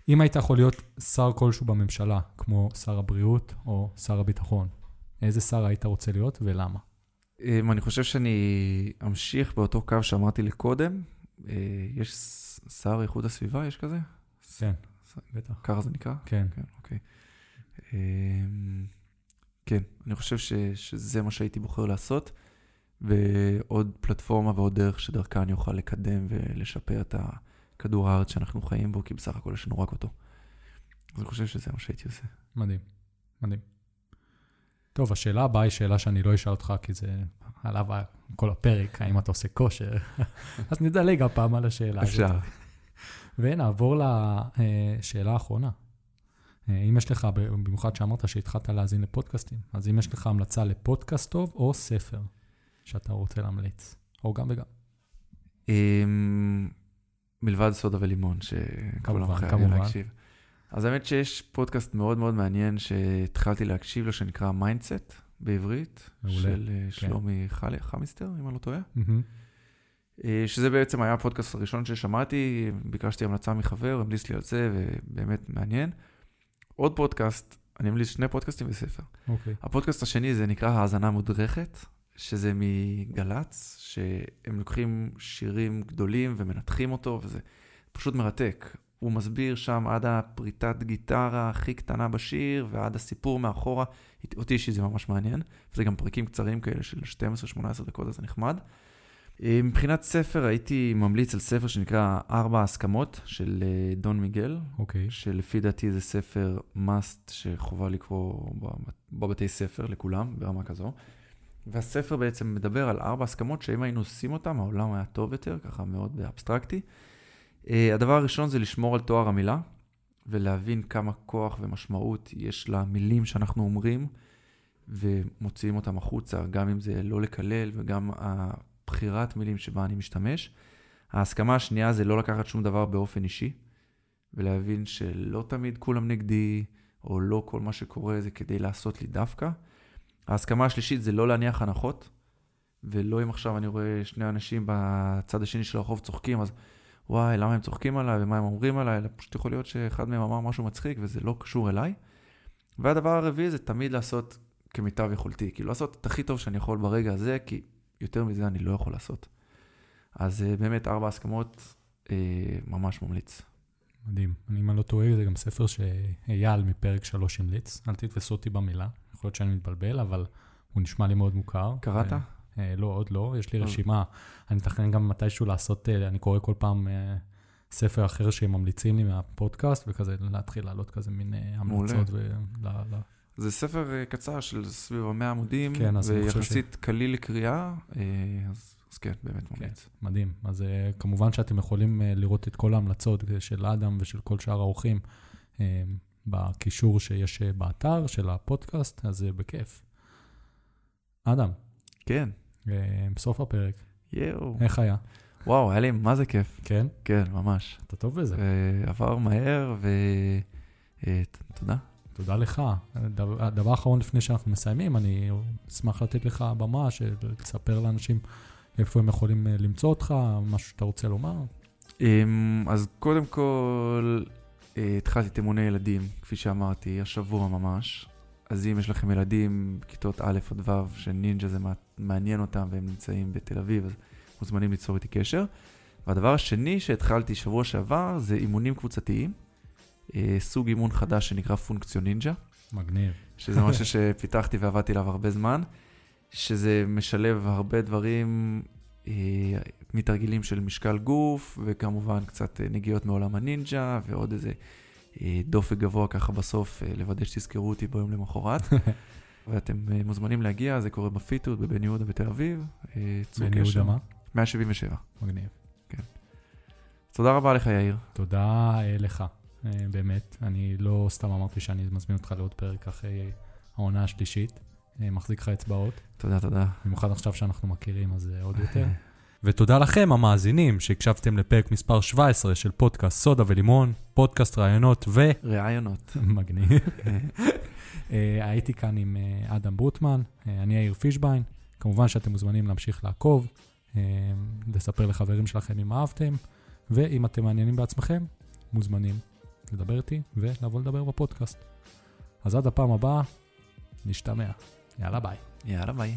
אם היית יכול להיות שר כלשהו בממשלה, כמו שר הבריאות או שר הביטחון, איזה שר היית רוצה להיות ולמה? אמ, אני חושב שאני אמשיך באותו קו שאמרתי לקודם. אה, יש שר איכות הסביבה, יש כזה? כן, בטח. ככה זה נקרא? כן, כן, אוקיי. אמ, כן, אני חושב ש, שזה מה שהייתי בוחר לעשות, ועוד פלטפורמה ועוד דרך שדרכה אני אוכל לקדם ולשפר את הכדור הארץ שאנחנו חיים בו, כי בסך הכל יש לנו רק אותו. אז אני חושב שזה מה שהייתי עושה. מדהים, מדהים. טוב, השאלה הבאה היא שאלה שאני לא אשאל אותך, כי זה עליו כל הפרק, האם אתה עושה כושר. [laughs] אז נדלג הפעם על השאלה הזאת. אפשר. ונעבור לשאלה האחרונה. אה, אם יש לך, במיוחד שאמרת שהתחלת להאזין לפודקאסטים, אז אם יש לך המלצה לפודקאסט טוב או ספר שאתה רוצה להמליץ, או גם וגם. מלבד סודה ולימון, שכולם כמובן, חייבים. להקשיב. אז האמת שיש פודקאסט מאוד מאוד מעניין שהתחלתי להקשיב לו, שנקרא מיינדסט בעברית, מעולה, של אה, כן. שלומי חלי- חמיסטר, אם אני לא טועה. אה, שזה בעצם היה הפודקאסט הראשון ששמעתי, ביקשתי המלצה מחבר, המליץ לי על זה, ובאמת מעניין. עוד פודקאסט, אני ממליץ שני פודקאסטים וספר. אוקיי. הפודקאסט השני זה נקרא האזנה מודרכת, שזה מגל"צ, שהם לוקחים שירים גדולים ומנתחים אותו, וזה פשוט מרתק. הוא מסביר שם עד הפריטת גיטרה הכי קטנה בשיר, ועד הסיפור מאחורה. אותי אישית זה ממש מעניין, וזה גם פרקים קצרים כאלה של 12-18 דקות, אז זה נחמד. אה, מבחינת ספר, הייתי ממליץ על ספר שנקרא ארבע הסכמות של אה, דון מיגל, אוקיי. שלפי דעתי זה ספר must שחובה לקרוא בב- בבתי ספר לכולם, ברמה כזו. והספר בעצם מדבר על ארבע הסכמות שאם היינו עושים אותן, העולם היה טוב יותר, ככה מאוד אבסטרקטי. Uh, הדבר הראשון זה לשמור על תואר המילה, ולהבין כמה כוח ומשמעות יש למילים שאנחנו אומרים, ומוציאים אותם החוצה, גם אם זה לא לקלל וגם הבחירת מילים שבה אני משתמש. ההסכמה השנייה זה לא לקחת שום דבר באופן אישי, ולהבין שלא תמיד כולם נגדי, או לא כל מה שקורה זה כדי לעשות לי דווקא. ההסכמה השלישית זה לא להניח הנחות, ולא אם עכשיו אני רואה שני אנשים בצד השני של הרחוב צוחקים, אז וואי, למה הם צוחקים עליי ומה הם אומרים עליי, אלא פשוט יכול להיות שאחד מהם אמר משהו מצחיק וזה לא קשור אליי. והדבר הרביעי זה תמיד לעשות כמיטב יכולתי, כאילו לעשות את הכי טוב שאני יכול ברגע הזה, כי יותר מזה אני לא יכול לעשות. אז אה, באמת ארבע הסכמות, אה, ממש ממליץ. מדהים. אני, אם אני לא טועה, זה גם ספר שאייל מפרק 3 המליץ. אל תתפסו אותי במילה, יכול להיות שאני מתבלבל, אבל הוא נשמע לי מאוד מוכר. קראת? אה, אה, לא, עוד לא. יש לי אה. רשימה. אני מתכנן גם מתישהו לעשות, אני קורא כל פעם ספר אחר שהם ממליצים לי מהפודקאסט, וכזה להתחיל לעלות כזה מין אה, מעולה. המלצות. ול- ל- ל- זה ספר קצר של סביב המאה עמודים, כן, ויחסית קליל לקריאה, אה, אז, אז כן, באמת ממליץ. מדהים. אז אה, כמובן שאתם יכולים אה, לראות את כל ההמלצות של אדם ושל כל שאר האורחים אה, בקישור שיש אה, באתר של הפודקאסט, אז בכיף. אדם, כן, אה, בסוף הפרק, יואו. איך היה? וואו, היה לי מה זה כיף. כן? כן, ממש. אתה טוב בזה. אה, עבר מהר, ותודה. תודה לך. הדבר- האחרון לפני שאנחנו מסיימים, אני אשמח לתת לך במה, לספר לאנשים איפה הם יכולים אה, למצוא אותך, משהו שאתה רוצה לומר. אמ, אז קודם כל, אה, התחלתי את אימוני ילדים, כפי שאמרתי, השבוע ממש. אז אם יש לכם ילדים בכיתות א' עד ו', שנינג'ה זה מע- מעניין אותם והם נמצאים בתל אביב, אז מוזמנים ליצור איתי קשר. והדבר השני שהתחלתי שבוע שעבר זה אימונים קבוצתיים. אה, סוג אימון חדש שנקרא פונקציו נינג'ה. מגניב. שזה משהו שפיתחתי ועבדתי עליו הרבה זמן, שזה משלב הרבה דברים, אה, מתרגילים של משקל גוף, וכמובן קצת אה, נגיעות מעולם הנינג'ה, ועוד איזה אה, דופק גבוה ככה בסוף, לוודא שתזכרו אותי ביום למחרת. [laughs] ואתם מוזמנים להגיע, זה קורה בפיתות בבן יהודה בתל אביב. בן יהודה. מה? 177. מגניב. תודה רבה לך, יאיר. תודה לך, באמת. אני לא סתם אמרתי שאני מזמין אותך לעוד פרק אחרי העונה השלישית. אה, מחזיק לך אצבעות, תודה, תודה. במיוחד עכשיו שאנחנו מכירים, אז אה, עוד [laughs] יותר. ותודה לכם, המאזינים, שהקשבתם לפרק מספר 17 של פודקאסט סודה ולימון, פודקאסט רעיונות ו... רעיונות. [laughs] מגניב. [laughs] אה, הייתי כאן עם אדם ברוטמן, אני יאיר פישביין. כמובן שאתם מוזמנים להמשיך לעקוב, לספר לחברים שלכם אם אהבתם, ואם אתם מעניינים בעצמכם, מוזמנים לדבר איתי ולבוא לדבר בפודקאסט. אז עד הפעם הבאה, נשתמע. יאללה ביי. יאללה, ביי.